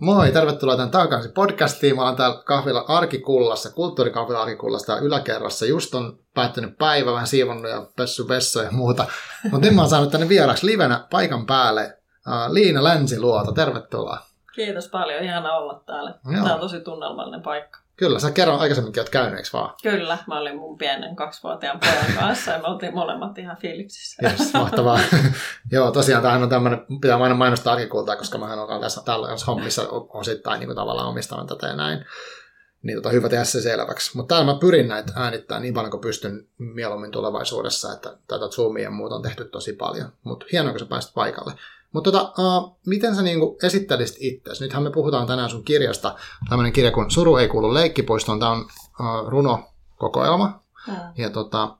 Moi, tervetuloa tämän takaisin podcastiin. Mä olen täällä kahvilla Arkikullassa, kulttuurikahvilla Arkikullassa yläkerrassa. Just on päättynyt päivä, vähän siivonnut ja pessy vessa ja muuta. Mutta nyt mä oon saanut tänne vieraksi livenä paikan päälle uh, Liina Länsiluota. Tervetuloa. Kiitos paljon, ihana olla täällä. Joo. Tämä on tosi tunnelmallinen paikka. Kyllä, sä kerran aikaisemminkin oot käynyt, eikö vaan? Kyllä, mä olin mun pienen kaksivuotiaan pojan kanssa ja me oltiin molemmat ihan fiiliksissä. Yes, mahtavaa. Joo, tosiaan tämähän on tämmöinen, pitää aina mainostaa arkikultaa, koska mä olen tässä tällaisessa hommissa osittain niin kuin tavallaan omistavan tätä ja näin. Niin tota, hyvä tehdä se selväksi. Mutta täällä mä pyrin näitä äänittää niin paljon kuin pystyn mieluummin tulevaisuudessa, että tätä Zoomia ja muuta on tehty tosi paljon. Mutta hienoa, kun sä pääsit paikalle. Mutta tota, uh, miten sä niinku esittelisit itseäsi? Nythän me puhutaan tänään sun kirjasta, tämmöinen kirja kuin Suru ei kuulu leikkipuistoon. Tämä on uh, runokokoelma. Mm. Ja tota,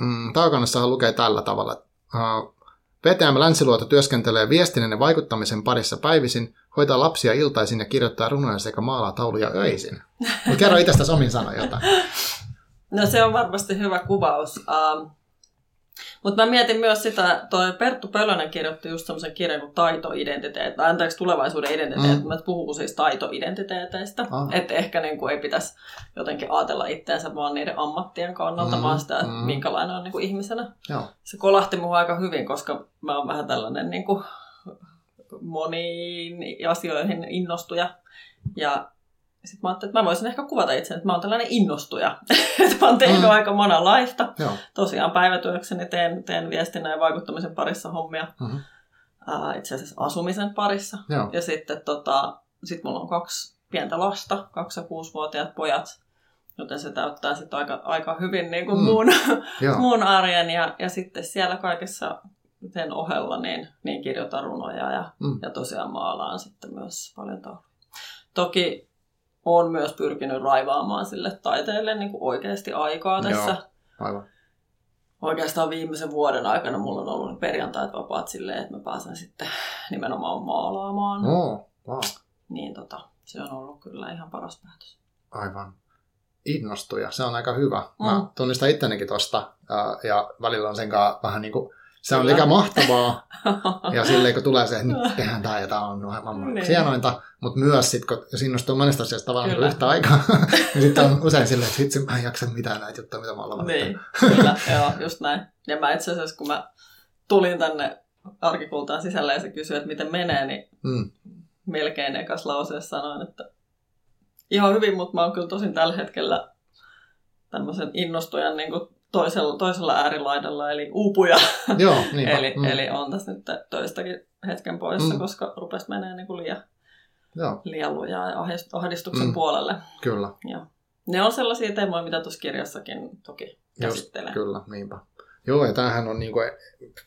mm, taakannassahan lukee tällä tavalla. Uh, VTM Länsiluoto työskentelee viestinnän ja vaikuttamisen parissa päivisin, hoitaa lapsia iltaisin ja kirjoittaa runoja sekä maalaa tauluja öisin. Mutta kerro itsestäsi omin sanoin jotain. No se on varmasti hyvä kuvaus. Uh, mutta mä mietin myös sitä, toi Perttu Pölönen kirjoitti just semmoisen kirjan kuin taitoidentiteet, tai anteeksi tulevaisuuden identiteet, mm. mä puhuu siis taitoidentiteeteistä, ah. että ehkä niin kuin ei pitäisi jotenkin ajatella itseänsä vaan niiden ammattien kannalta, mm. vaan sitä, että mm. minkälainen on niin kuin ihmisenä. Joo. Se kolahti mua aika hyvin, koska mä oon vähän tällainen niin kuin moniin asioihin innostuja, ja sitten mä ajattelin, että mä voisin ehkä kuvata itse, että mä oon tällainen innostuja. että mä oon tehnyt mm. aika monenlaista. Joo. Tosiaan päivätyökseni teen, teen viestinnän ja vaikuttamisen parissa hommia. Mm-hmm. Itse asiassa asumisen parissa. Joo. Ja sitten tota, sit mulla on kaksi pientä lasta, kaksi- ja kuusivuotiaat pojat. Joten se täyttää sitten aika, aika hyvin niin kuin mm. muun, muun arjen. Ja, ja sitten siellä kaikessa sen ohella niin, niin kirjoitan runoja ja, mm. ja tosiaan maalaan sitten myös paljon tauluja. Toki on myös pyrkinyt raivaamaan sille taiteelle niin kuin oikeasti aikaa tässä. Joo, aivan. Oikeastaan viimeisen vuoden aikana mulla on ollut perjantait vapaat silleen, että mä pääsen sitten nimenomaan maalaamaan. Oh, wow. Niin tota, se on ollut kyllä ihan paras päätös. Aivan. Innostuja, se on aika hyvä. Mä mm. tunnistan ittenikin tosta ja välillä on sen kanssa vähän niin kuin se on aika mahtavaa. ja silleen, kun tulee se, että nyt tehdään tämä ja tämä on maailman niin. hienointa, mutta myös sitten, kun jos innostuu monesta asiasta tavallaan kyllä. yhtä aikaa, niin sitten on usein silleen, että vitsi, mä en jaksa mitään näitä juttuja, mitä mä olen Niin, kyllä, joo, just näin. Ja mä itse asiassa, kun mä tulin tänne arkikultaan sisälle ja se kysyi, että miten menee, niin mm. melkein ekas lauseessa sanoin, että ihan hyvin, mutta mä oon kyllä tosin tällä hetkellä tämmöisen innostujan niin kuin toisella, toisella äärilaidalla, eli uupuja. Joo, eli, mm. eli on tässä nyt toistakin hetken poissa, mm. koska rupesi menee niin kuin liian, Joo. liian lujaa ja ahdistuksen mm. puolelle. Kyllä. Joo. Ne on sellaisia teemoja, mitä tuossa kirjassakin toki käsittelee. kyllä, niinpä. Joo, ja tämähän on niin kuin,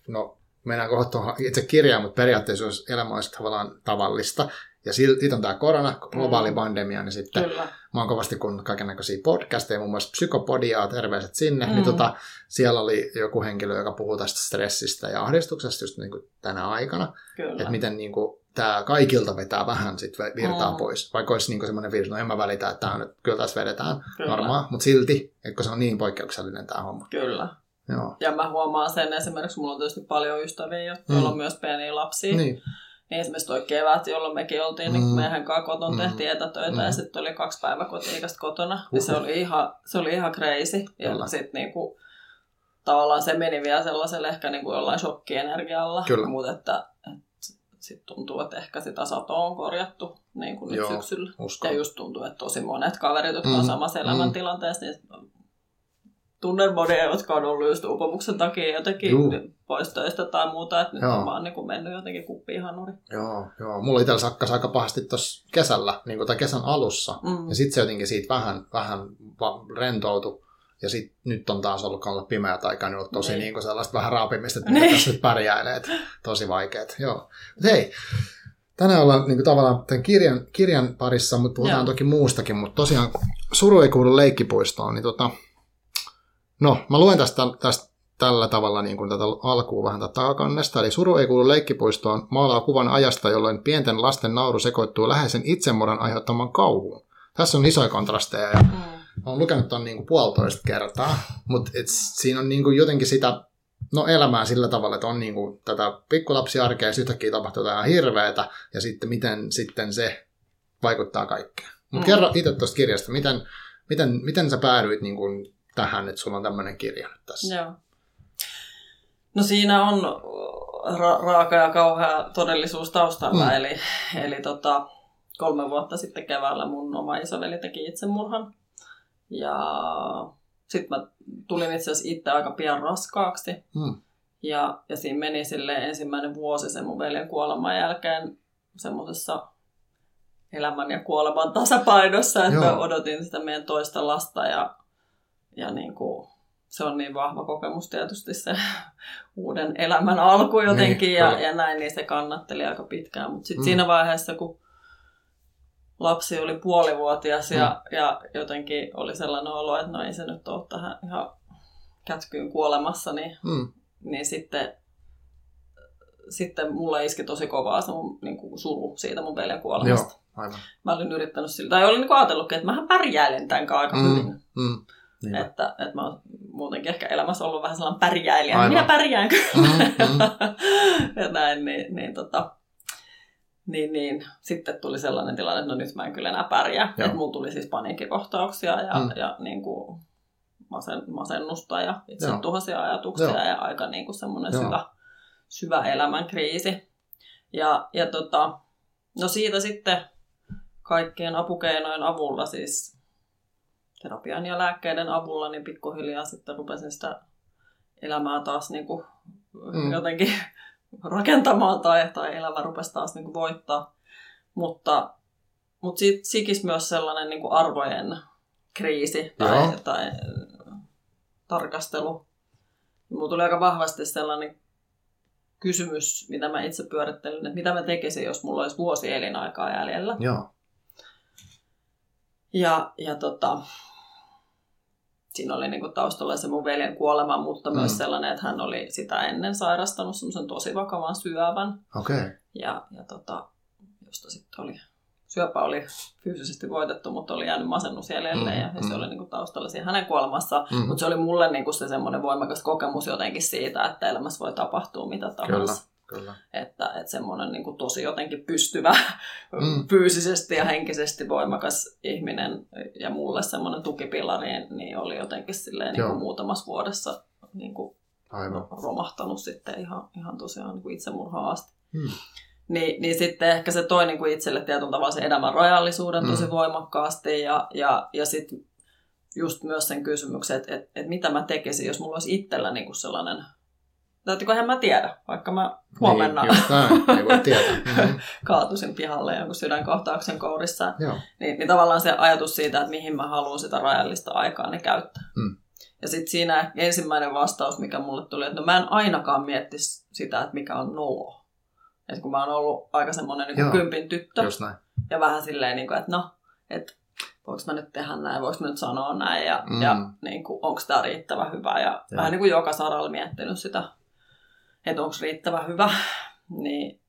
no mennään kohta tuohon itse kirjaan, mutta periaatteessa jos elämä olisi tavallaan tavallista, ja sitten on tämä korona, globaali mm. pandemia, niin sitten Kyllä. mä oon kovasti kun kaikenlaisia podcasteja, muun muassa psykopodiaa, terveiset sinne, niin mm. niin tota, siellä oli joku henkilö, joka puhuu tästä stressistä ja ahdistuksesta just niin kuin tänä aikana, että miten niin kuin, tämä kaikilta vetää vähän sit virtaa mm. pois, vaikka olisi niin semmoinen virus, no en mä välitä, että tämä nyt kyllä tässä vedetään varmaan, mutta silti, että se on niin poikkeuksellinen tämä homma. Kyllä. Joo. Ja mä huomaan sen esimerkiksi, mulla on tietysti paljon ystäviä, joilla mm. on myös pieniä lapsia. Niin niin esimerkiksi toi kevät, jolloin mekin oltiin, niin mm. niin meidän kanssa koton mm. tehtiin etätöitä mm. ja sitten oli kaksi päiväkotiikasta kotona. Uhuh. Niin se oli ihan, se oli ihan crazy. Ja sitten niinku, tavallaan se meni vielä sellaiselle ehkä niinku jollain shokkienergialla. Mutta että, että sitten tuntuu, että ehkä sitä satoa on korjattu niin kuin nyt Joo, syksyllä. Uskon. Ja just tuntuu, että tosi monet kaverit, jotka mm. on samassa elämäntilanteessa, niin tunnen monia, jotka on ollut just upomuksen takia jotenkin Juu. pois töistä tai muuta, että nyt joo. on vaan niin kuin mennyt jotenkin kuppiin hanuri. Joo, joo. Mulla itsellä sakkas aika pahasti tuossa kesällä, niin kuin, tai kesän alussa, mm. ja sitten se jotenkin siitä vähän, vähän rentoutu. Ja sit, nyt on taas ollut olla pimeä aikaa, niin ollut tosi niin. Niin kuin sellaista vähän raapimista, että niin. tässä nyt pärjäilee, että tosi vaikeet. Joo. Mut hei, tänään ollaan niin kuin, tavallaan tämän kirjan, kirjan parissa, mutta puhutaan Joo. toki muustakin, mutta tosiaan Suru ei kuulu leikkipuistoon, niin tota, No, mä luen tästä, tästä tällä tavalla niin kuin tätä alkuun vähän tätä takakannesta. Eli Suru ei kuulu leikkipuistoon maalaa kuvan ajasta, jolloin pienten lasten nauru sekoittuu läheisen itsemurhan aiheuttaman kauhuun. Tässä on isoja kontrasteja ja olen lukenut ton niin kuin puolitoista kertaa, mutta siinä on niin kuin jotenkin sitä no, elämää sillä tavalla, että on niin kuin tätä pikkulapsiarkea ja yhtäkkiä tapahtuu jotain hirveätä ja sitten miten sitten se vaikuttaa kaikkeen. Mutta mm. kerro itse tuosta kirjasta, miten, miten, miten sä päädyit niin kun tähän, että sulla on tämmöinen kirja nyt tässä? Joo. No siinä on ra- raaka ja kauhea todellisuus taustalla, mm. eli, eli tota, kolme vuotta sitten keväällä mun oma isoveli teki itsemurhan. Ja sitten mä tulin itse asiassa itse aika pian raskaaksi. Mm. Ja, ja siinä meni sille ensimmäinen vuosi sen mun veljen kuoleman jälkeen semmoisessa elämän ja kuoleman tasapainossa, että mä odotin sitä meidän toista lasta ja, ja niin kuin, se on niin vahva kokemus tietysti se uuden elämän alku jotenkin niin, ja, ja näin, niin se kannatteli aika pitkään. Mutta sitten mm. siinä vaiheessa, kun lapsi oli puolivuotias ja, mm. ja jotenkin oli sellainen olo, että no ei se nyt ole tähän ihan kätkyyn kuolemassa, niin, mm. niin sitten, sitten mulle iski tosi kovaa se mun niin kuin suru siitä mun veljen kuolemasta. Joo, aivan. Mä olin yrittänyt sillä, tai olin niin ajatellutkin, että mähän pärjäilen tämän aika mm. hyvin. Mm. Niin. Että, että mä oon muutenkin ehkä elämässä ollut vähän sellainen pärjäilijä. Aivan. Minä pärjään kyllä. Mm, mm. ja näin, niin, niin tota, niin, niin sitten tuli sellainen tilanne, että no nyt mä en kyllä enää pärjää. Että mulla tuli siis paniikkikohtauksia ja, mm. ja niin kuin masen, masennusta ja itse tuhoisia ajatuksia Joo. ja aika niin kuin semmoinen syvä, syvä elämän kriisi. Ja, ja tota, no siitä sitten kaikkien apukeinojen avulla, siis terapian ja lääkkeiden avulla, niin pikkuhiljaa sitten rupesin sitä elämää taas niin kuin mm. jotenkin rakentamaan tai, tai elämä rupesi taas niin kuin voittaa. Mutta, mutta siitä sikis myös sellainen niin kuin arvojen kriisi tai, tai tarkastelu. Mulla tuli aika vahvasti sellainen kysymys, mitä mä itse pyörittelin, että mitä mä tekisin, jos mulla olisi vuosi elinaikaa jäljellä. Joo. Ja, ja tota, siinä oli niinku taustalla se mun veljen kuolema, mutta mm. myös sellainen, että hän oli sitä ennen sairastanut semmoisen tosi vakavan syövän. Okay. Ja, ja tota, josta sitten oli, syöpä oli fyysisesti voitettu, mutta oli jäänyt masennus jäljelle mm. ja, ja se mm. oli niinku taustalla siinä hänen kuolemassa. Mm. Mutta se oli mulle niinku se semmoinen voimakas kokemus jotenkin siitä, että elämässä voi tapahtua mitä tahansa. Kyllä. Kyllä. Että, että semmoinen niin kuin tosi jotenkin pystyvä, mm. fyysisesti ja henkisesti voimakas ihminen ja mulle semmoinen tukipilari niin oli jotenkin silleen niin kuin muutamassa vuodessa niin kuin Aivan. romahtanut sitten ihan, ihan tosiaan niin kuin itsemurhaan asti. Mm. Niin, niin sitten ehkä se toi niin kuin itselle tietyllä tavalla se elämän rajallisuuden mm. tosi voimakkaasti ja, ja, ja sitten just myös sen kysymyksen, että, että, että mitä mä tekisin, jos mulla olisi itsellä niin kuin sellainen en mä tiedä, vaikka mä huomenna niin, näin, ei voi tietää. Mm-hmm. kaatusin pihalle jonkun sydänkohtauksen kourissa. Niin, niin tavallaan se ajatus siitä, että mihin mä haluan sitä rajallista aikaa niin käyttää. Mm. Ja sitten siinä ensimmäinen vastaus, mikä mulle tuli, että no mä en ainakaan miettisi sitä, että mikä on nolo. Että kun mä oon ollut aika semmoinen niin kympin tyttö. Ja vähän silleen, niin kuin, että no, että voiko mä nyt tehdä näin, voiko mä nyt sanoa näin ja, mm. ja niin onko tämä riittävä hyvä. Ja, ja. vähän niin kuin joka saralla miettinyt sitä että onko riittävä hyvä, niin,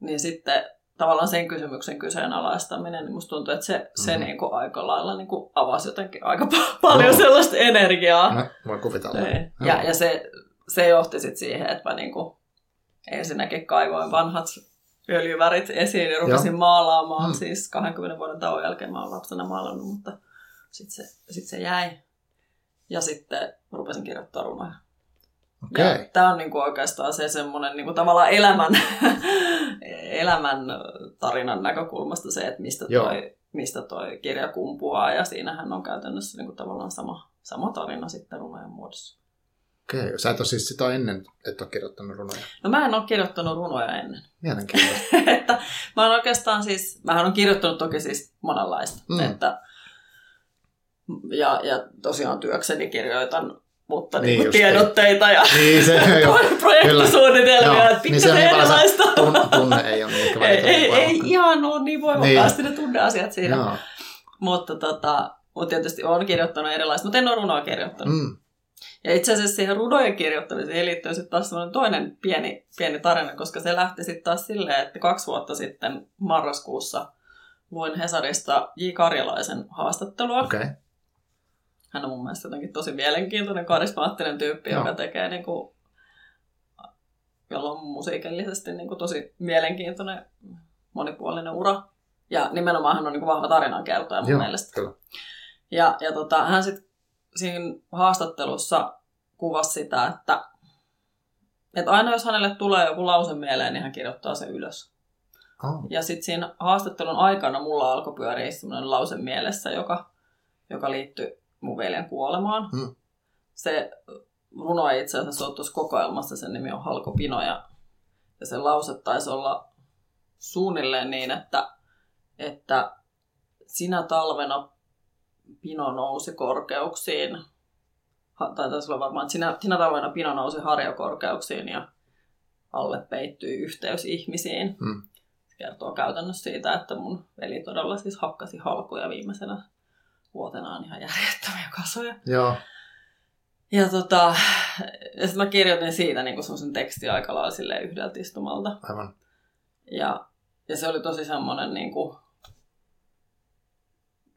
niin sitten tavallaan sen kysymyksen kyseenalaistaminen, niin musta tuntuu, että se, mm-hmm. se niin kuin aika lailla niin kuin avasi jotenkin aika paljon no. sellaista energiaa. No, voi kuvitella. Niin. Ja, ja se, se johti sitten siihen, että mä niin kuin ensinnäkin kaivoin vanhat öljyvärit esiin ja rupesin Joo. maalaamaan. Mm. Siis 20 vuoden tauon jälkeen mä oon lapsena maalannut, mutta sitten se, sit se jäi. Ja sitten rupesin kirjoittaa runoja. Okay. Tämä on niinku oikeastaan se semmoinen niinku tavallaan elämän, elämän tarinan näkökulmasta se, että mistä toi, mistä toi kirja kumpuaa. Ja siinähän on käytännössä niinku tavallaan sama, sama tarina sitten runojen muodossa. Okei, okay. sä et ole siis sitä ennen, et ole kirjoittanut runoja? No mä en ole kirjoittanut runoja ennen. Mielenkiintoista. että mä oon oikeastaan siis, mä oon kirjoittanut toki siis monenlaista. Mm. Että, ja, ja tosiaan työkseni kirjoitan mutta niin, niin tiedotteita ja niin, se, jo, projektisuunnitelmia, että niin pikkasen niin erilaista. Tunne, tunne ei ole niin ei, ei, ei ihan ole niin voimakkaasti niin. ne tunneasiat siinä. Joo. Mutta, tota, mutta tietysti olen kirjoittanut erilaista, mutta en ole runoa kirjoittanut. Mm. Ja itse asiassa siihen runojen kirjoittamiseen liittyy sitten taas toinen pieni, pieni tarina, koska se lähti sitten taas silleen, että kaksi vuotta sitten marraskuussa luin Hesarista J. Karjalaisen haastattelua. Okay hän on mun mielestä jotenkin tosi mielenkiintoinen, karismaattinen tyyppi, Joo. joka tekee niin kuin, jolla on musiikillisesti niin kuin tosi mielenkiintoinen, monipuolinen ura. Ja nimenomaan hän on niin vahva tarinankertoja mun Joo, mielestä. Kyllä. Ja, ja tota, hän sitten siinä haastattelussa kuvasi sitä, että, että aina jos hänelle tulee joku lause mieleen, niin hän kirjoittaa sen ylös. Oh. Ja sitten siinä haastattelun aikana mulla alkoi pyöriä sellainen lause mielessä, joka, joka liittyi mun veljen kuolemaan. Hmm. Se runo ei itse asiassa ole tuossa kokoelmassa, sen nimi on Halko Pino, ja, ja se lause taisi olla suunnilleen niin, että, että sinä talvena Pino nousi korkeuksiin, tai taisi olla varmaan, että sinä, sinä talvena Pino nousi harjakorkeuksiin ja alle peittyi yhteys ihmisiin. Hmm. Se kertoo käytännössä siitä, että mun veli todella siis hakkasi halkoja viimeisenä vuotenaan ihan järjettömiä kasoja. Joo. Ja, tota, ja sitten mä kirjoitin siitä niin semmoisen tekstin aika lailla yhdeltä istumalta. Aivan. Ja, ja se oli tosi semmoinen niin kuin,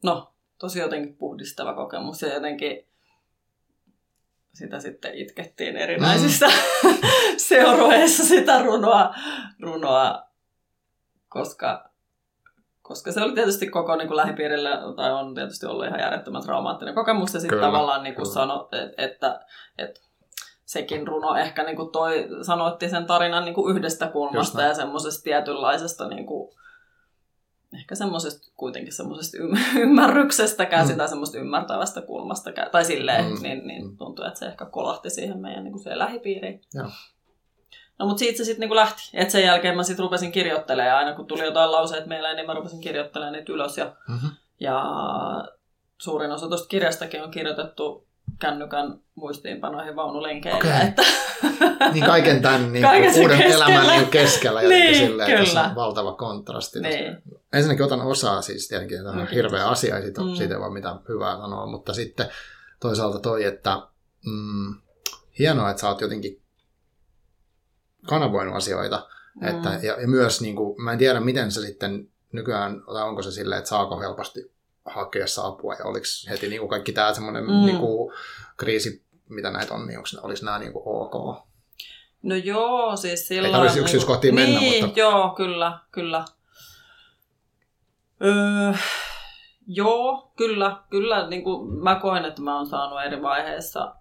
no, tosi jotenkin puhdistava kokemus ja jotenkin sitä sitten itkettiin erinäisissä mm. seuroissa sitä runoa, runoa koska, koska se oli tietysti koko niin kuin lähipiirille, tai on tietysti ollut ihan järjettömän traumaattinen kokemus, ja sitten tavallaan niin kuin sano, että, että, että sekin runo ehkä niin kuin toi, sanoitti sen tarinan niin kuin yhdestä kulmasta ja semmoisesta tietynlaisesta niin kuin, ehkä semmoisesta kuitenkin semmoisesta ymmärryksestä käsin mm. semmoista ymmärtävästä kulmasta tai silleen, mm. niin, niin mm. tuntuu, että se ehkä kolahti siihen meidän niin kuin siihen lähipiiriin. Joo. No mutta siitä se sitten niinku lähti. Et sen jälkeen mä sitten rupesin kirjoittelemaan ja aina kun tuli jotain lauseita meillä, niin mä rupesin kirjoittelemaan niitä ylös. Ja, mm-hmm. ja suurin osa tuosta kirjastakin on kirjoitettu kännykän muistiinpanoihin vaunulenkeillä. Okay. Että... niin kaiken tämän niin kaiken uuden keskellä. elämän niin keskellä niin, silleen, kyllä. Tässä on valtava kontrasti. Niin. Ensinnäkin otan osaa siis tietenkin, tämä on no, hirveä asia, ei siitä, mm. siitä ei voi mitään hyvää sanoa, mutta sitten toisaalta toi, että mm, hienoa, että sä oot jotenkin kanavoinut asioita. Mm. Että, ja, ja myös, niin kuin, mä en tiedä miten se sitten nykyään, tai onko se silleen, että saako helposti hakeessa apua, ja oliko heti niin kuin kaikki tämä semmoinen mm. niin kuin, kriisi, mitä näitä on, niin onko, olisi nämä niin kuin ok? No joo, siis silloin... Ei tarvitsisi yksityiskohtiin niin, mennä, niin, mutta... joo, kyllä, kyllä. Öö, joo, kyllä, kyllä. Niin kuin mä koen, että mä oon saanut eri vaiheissa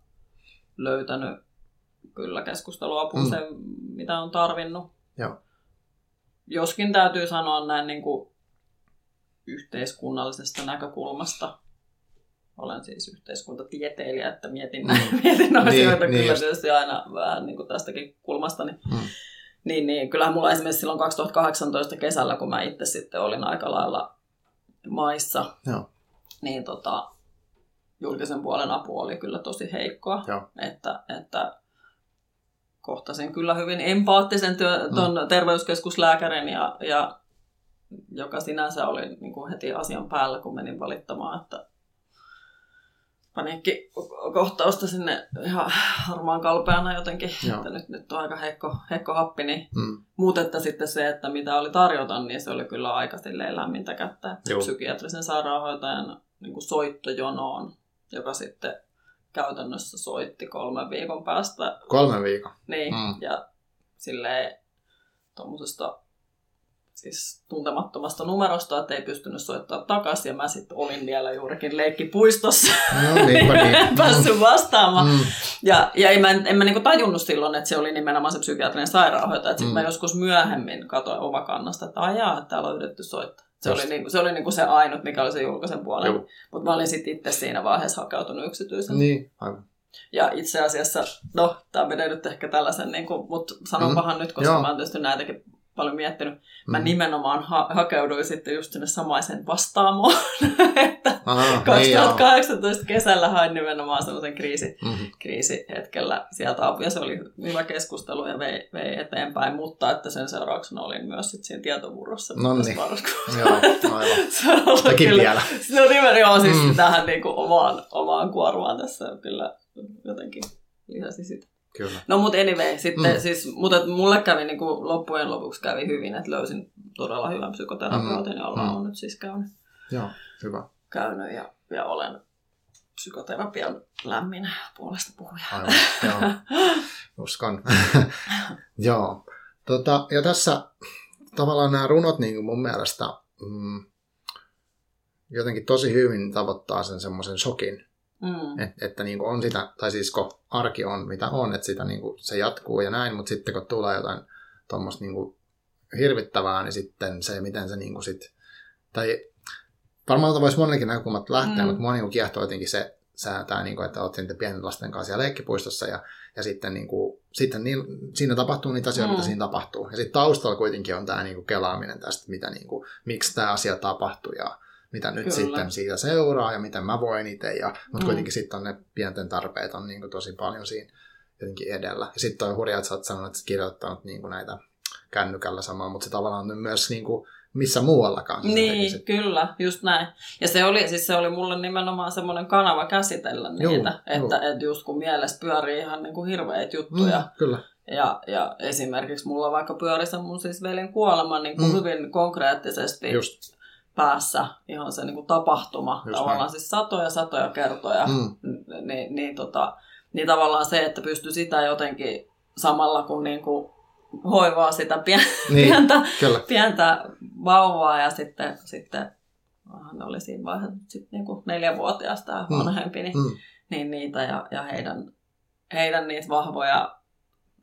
löytänyt kyllä keskusteluapua mm. sen, mitä on tarvinnut. Joo. Joskin täytyy sanoa näin niin kuin yhteiskunnallisesta näkökulmasta. Olen siis yhteiskuntatieteilijä, että mietin, mm. mietin niin, asioita niin, kyllä niin tietysti aina vähän niin kuin tästäkin kulmasta. Niin, mm. niin, niin kyllähän mulla esimerkiksi silloin 2018 kesällä, kun mä itse sitten olin aika lailla maissa, Joo. niin tota, julkisen puolen apu oli kyllä tosi heikkoa. Joo. Että, että kohtasin kyllä hyvin empaattisen työ, ton mm. terveyskeskuslääkärin, ja, ja, joka sinänsä oli niin kuin heti asian päällä, kun menin valittamaan, että paniikkikohtausta sinne ihan harmaan kalpeana jotenkin, Joo. että nyt, nyt on aika heikko, heikko happi, niin mm. Mutta että sitten se, että mitä oli tarjota, niin se oli kyllä aika lämmintä kättä. Joo. Psykiatrisen sairaanhoitajan niin kuin soittojonoon, joka sitten käytännössä soitti kolmen viikon päästä. Kolmen viikon? Niin, mm. ja silleen tuommoisesta siis tuntemattomasta numerosta, että ei pystynyt soittaa takaisin, ja mä sitten olin vielä juurikin leikkipuistossa, no, niin, niin. päässyt vastaamaan. Mm. Ja, ja en mä, en mä niinku tajunnut silloin, että se oli nimenomaan se psykiatrinen sairaanhoitaja, että sitten mm. mä joskus myöhemmin katsoin omakannasta, että ajaa, että täällä on yritetty soittaa. Se oli, niinku, se oli niinku se ainut, mikä oli se julkisen puolen. Mutta mä olin sitten itse siinä vaiheessa hakeutunut yksityisen. Niin, aivan. Ja itse asiassa, no, tämä menee nyt ehkä tällaisen, niin kuin, mutta sanonpahan mm. nyt, koska Joo. mä oon tietysti näitäkin paljon miettinyt. Mä mm. nimenomaan ha- hakeuduin sitten just sinne samaiseen vastaamoon. että Aha, 2018 niin kesällä hain nimenomaan sellaisen kriisi, mm-hmm. kriisihetkellä sieltä apua. Se oli hyvä keskustelu ja vei, vei eteenpäin, mutta että sen seurauksena olin myös sitten siinä tietomurrossa. No niin. Joo, aivan. se on kyllä, vielä. Se on nimenomaan siis mm. tähän niin kuin omaan, omaan kuormaan tässä kyllä jotenkin lisäsi sitä. Kyllä. No mutta anyway, sitten, mm. siis, mutta mulle kävi niin kuin loppujen lopuksi kävi hyvin, että löysin todella hyvän psykoterapeutin, mm. jolla mm. on nyt siis käynyt. Joo, hyvä. Käynyt ja, ja olen psykoterapian lämmin puolesta puhuja. Aivan, joo. Uskon. joo. Tota, ja tässä tavallaan nämä runot niin kuin mun mielestä mm, jotenkin tosi hyvin tavoittaa sen semmoisen shokin. Mm. Et, että niin kuin on sitä, tai siis kun arki on mitä on, että sitä niin kuin, se jatkuu ja näin, mutta sitten kun tulee jotain tuommoista niin hirvittävää, niin sitten se, miten se niin kuin sit, tai varmaan voisi monellekin näkökulmat lähteä, mm. mutta mua niin kiehtoo jotenkin se, säätää, niin kuin, että olet sitten pienen lasten kanssa siellä leikkipuistossa ja, ja sitten, niin kuin, sitten niin, siinä tapahtuu niitä asioita, mm. mitä siinä tapahtuu. Ja sitten taustalla kuitenkin on tämä niin kuin, kelaaminen tästä, mitä, niin kuin, miksi tämä asia tapahtuu ja mitä nyt Kyllä. sitten siitä seuraa ja miten mä voin itse. Ja, mutta mm. kuitenkin sitten on ne pienten tarpeet on niin kuin, tosi paljon siinä jotenkin edellä. Ja sitten on hurjaa, että sä oot sanonut, että sä kirjoittanut niin kuin, näitä kännykällä samaa, mutta se tavallaan on myös niin kuin, missä muuallakaan. Niin, kyllä, just näin. Ja se oli, siis se oli mulle nimenomaan semmoinen kanava käsitellä niitä, Juu, että, että just kun mielessä pyörii ihan niin kuin hirveitä juttuja. Mm, kyllä. Ja, ja esimerkiksi mulla vaikka pyöri se mun siis velin kuolema niin kuin mm. hyvin konkreettisesti just. Päässä, ihan se niin kuin tapahtuma, just tavallaan näin. siis satoja satoja kertoja, mm. niin, niin, tota, niin tavallaan se, että pystyy sitä jotenkin samalla kun niin kuin hoivaa sitä pien, niin, pientä, pientä vauvaa ja sitten, sitten hän oli siinä vaiheessa sitten niin kuin neljävuotias tämä mm. vanhempi, niin, mm. niin niitä ja, ja heidän, heidän niitä vahvoja,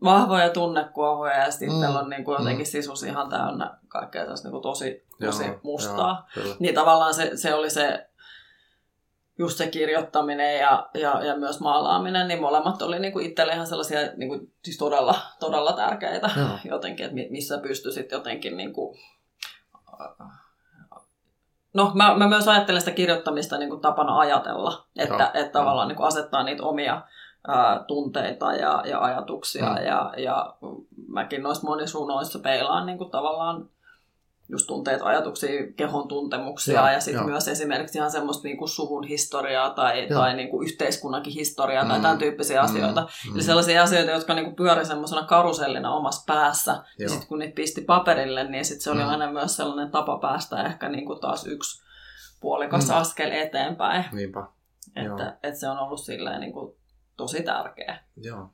vahvoja tunnekuohuja ja sitten mm. on niin kuin jotenkin mm. sisus ihan täynnä kaikkea tässä niin kuin tosi, tosi joo, mustaa. Joo, niin tavallaan se, se oli se just se kirjoittaminen ja, ja, ja myös maalaaminen, niin molemmat oli niin kuin itselle ihan sellaisia niin kuin, siis todella, todella tärkeitä Joo. jotenkin, että missä pystyisit jotenkin niin kuin, No, mä, mä myös ajattelen sitä kirjoittamista niin kuin tapana ajatella, että, että tavallaan niin kuin asettaa niitä omia ää, tunteita ja, ja ajatuksia. Mm. Ja, ja mäkin noissa monissa runoissa peilaan niin kuin tavallaan just tunteet, ajatuksia, kehon tuntemuksia ja, ja sitten myös esimerkiksi ihan semmoista niin kuin suvun historiaa tai, tai niin kuin yhteiskunnankin historiaa mm. tai tämän tyyppisiä mm. asioita. Mm. Eli sellaisia asioita, jotka niin kuin pyöri semmoisena karusellina omassa päässä. Ja sitten kun niitä pisti paperille, niin sitten se oli mm. aina myös sellainen tapa päästä ehkä niin kuin taas yksi puolikas mm. askel eteenpäin. Niinpä. Että, että se on ollut silleen niin kuin tosi tärkeä. Joo.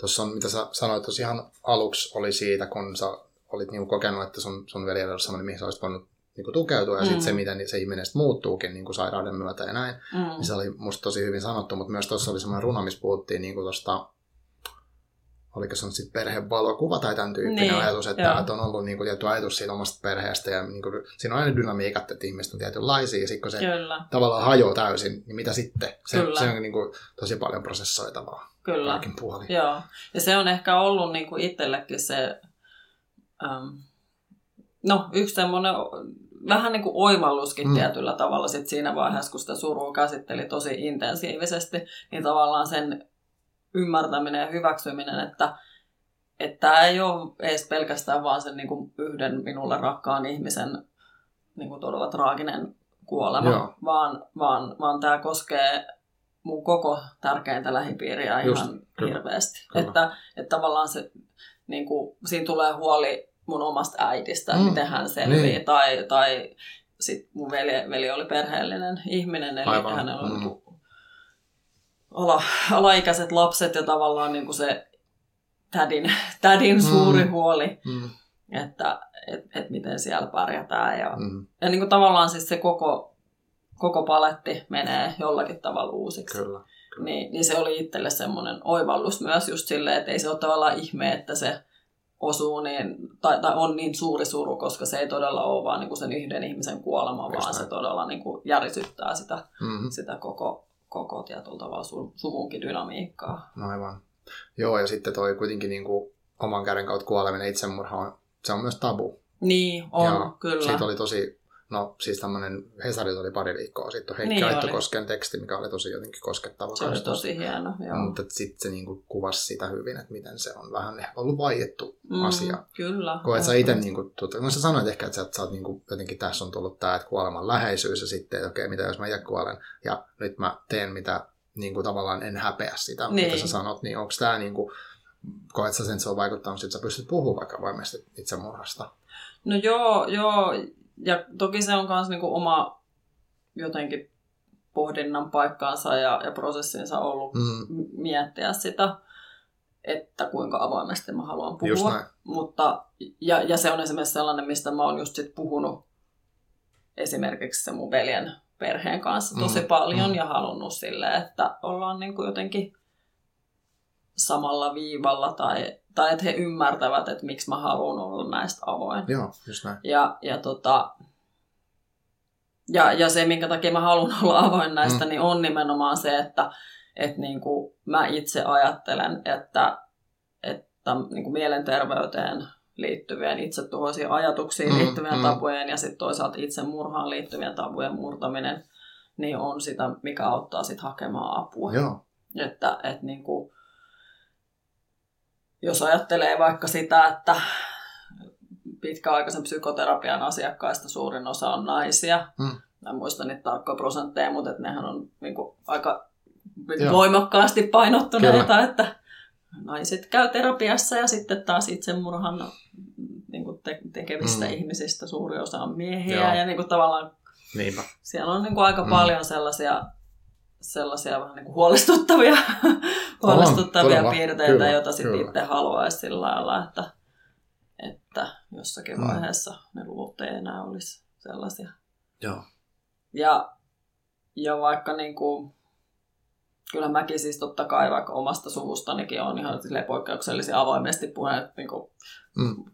Tuossa on, mitä sä sanoit tuossa ihan aluksi, oli siitä, kun sä olit niinku kokenut, että sun, sun veljellä olisi sellainen, mihin sä olisit voinut niinku tukeutua, ja mm. sitten se, miten se ihminen muuttuukin niinku sairauden myötä ja näin, mm. niin se oli musta tosi hyvin sanottu, mutta myös tuossa oli sellainen runo, missä puhuttiin niinku tuosta oliko se on sitten perhevalokuva tai tämän tyyppinen niin, ajatus, että, että on ollut niin kuin, tietty ajatus siitä omasta perheestä ja niin kuin, siinä on aina dynamiikat, että ihmiset on tietynlaisia ja sitten kun se Kyllä. tavallaan hajoaa täysin, niin mitä sitten? Se, se on niin kuin, tosi paljon prosessoitavaa Kyllä. kaikin puolin. Joo, ja se on ehkä ollut niin kuin itsellekin se ähm, no yksi semmoinen vähän niin kuin oivalluskin mm. tietyllä tavalla sit siinä vaiheessa, kun sitä surua käsitteli tosi intensiivisesti, niin tavallaan sen ymmärtäminen ja hyväksyminen, että että tämä ei ole edes pelkästään vaan sen niin kuin yhden minulle rakkaan ihmisen niin kuin todella traaginen kuolema, vaan, vaan, vaan tämä koskee mun koko tärkeintä lähipiiriä Just, ihan kyllä, hirveästi. Kyllä. Että, että tavallaan se niin kuin, siinä tulee huoli mun omasta äidistä, mm. miten hän selvii. Niin. Tai, tai sitten mun veli, veli oli perheellinen ihminen, eli Aivan. hänellä oli mm. Ala, alaikäiset lapset ja tavallaan niin kuin se tädin, tädin mm. suuri huoli, mm. että et, et miten siellä pärjätään. Ja, mm. ja niin kuin tavallaan siis se koko, koko paletti menee jollakin tavalla uusiksi. Kyllä. Niin, niin se oli itselle semmoinen oivallus myös just silleen, että ei se ole tavallaan ihme, että se osuu niin, tai, tai on niin suuri suru, koska se ei todella ole vaan niin kuin sen yhden ihmisen kuolema, Just vaan näin. se todella niin kuin järisyttää sitä, mm-hmm. sitä koko, koko tietyllä tavalla su, suvunkin dynamiikkaa. No aivan. Joo, ja sitten toi kuitenkin niin kuin oman käden kautta kuoleminen itsemurha on, se on myös tabu. Niin, on, ja kyllä. Siitä oli tosi No siis tämmöinen, Hesarit oli pari viikkoa sitten, Heikki niin Aittokosken teksti, mikä oli tosi jotenkin koskettava. Se oli tosi hieno, joo. Mutta sitten se niinku kuvasi sitä hyvin, että miten se on vähän ollut vaiettu mm, asia. Kyllä. Koet sä itse, niinku, no sä sanoit ehkä, että sä, sä oot niinku, jotenkin tässä on tullut tämä, että kuoleman läheisyys ja sitten, että okei, okay, mitä jos mä itse kuolen ja nyt mä teen mitä, niinku, tavallaan en häpeä sitä, niin. mitä sä sanot, niin onko tämä niinku, koet sä sen, että se on vaikuttanut, että sä pystyt puhumaan vaikka voimasti itsemurhasta? No joo, joo, ja toki se on myös niinku oma jotenkin pohdinnan paikkaansa ja, ja prosessinsa ollut mm. miettiä sitä, että kuinka avoimesti mä haluan puhua. Mutta, ja, ja se on esimerkiksi sellainen, mistä mä oon just sit puhunut esimerkiksi se mun veljen perheen kanssa tosi mm, paljon mm. ja halunnut sille, että ollaan niin kuin jotenkin samalla viivalla tai, tai että he ymmärtävät, että miksi mä haluan olla näistä avoin. Joo, just näin. Ja, ja, tota, ja, ja se, minkä takia mä haluan olla avoin näistä, mm. niin on nimenomaan se, että et niin kuin mä itse ajattelen, että, että niin kuin mielenterveyteen liittyvien itsetuhoisiin ajatuksiin mm, liittyvien mm. tabujen ja sitten toisaalta itsemurhaan liittyvien tabujen murtaminen, niin on sitä, mikä auttaa sitten hakemaan apua. Joo. Että, että niin kuin, jos ajattelee vaikka sitä, että pitkäaikaisen psykoterapian asiakkaista suurin osa on naisia, mm. Mä en muista niitä tarkkoja prosentteja, mutta että nehän on niin kuin, aika Joo. voimakkaasti painottuneita, Kyllä. että naiset käy terapiassa ja sitten taas itsemurhan niin kuin te- tekevistä mm. ihmisistä suuri osa on miehiä Joo. ja niin kuin tavallaan Niinpä. siellä on niin kuin aika mm. paljon sellaisia sellaisia vähän niin kuin huolestuttavia, huolestuttavia on, piirteitä, kyllä, joita sitten itse haluaisi sillä lailla, että, että jossakin mm. vaiheessa ne luvut ei enää olisi sellaisia. Joo. Ja, ja vaikka niin kuin, kyllä mäkin siis totta kai vaikka omasta suvustanikin on ihan poikkeuksellisia avoimesti puhun, että niin kuin, mm.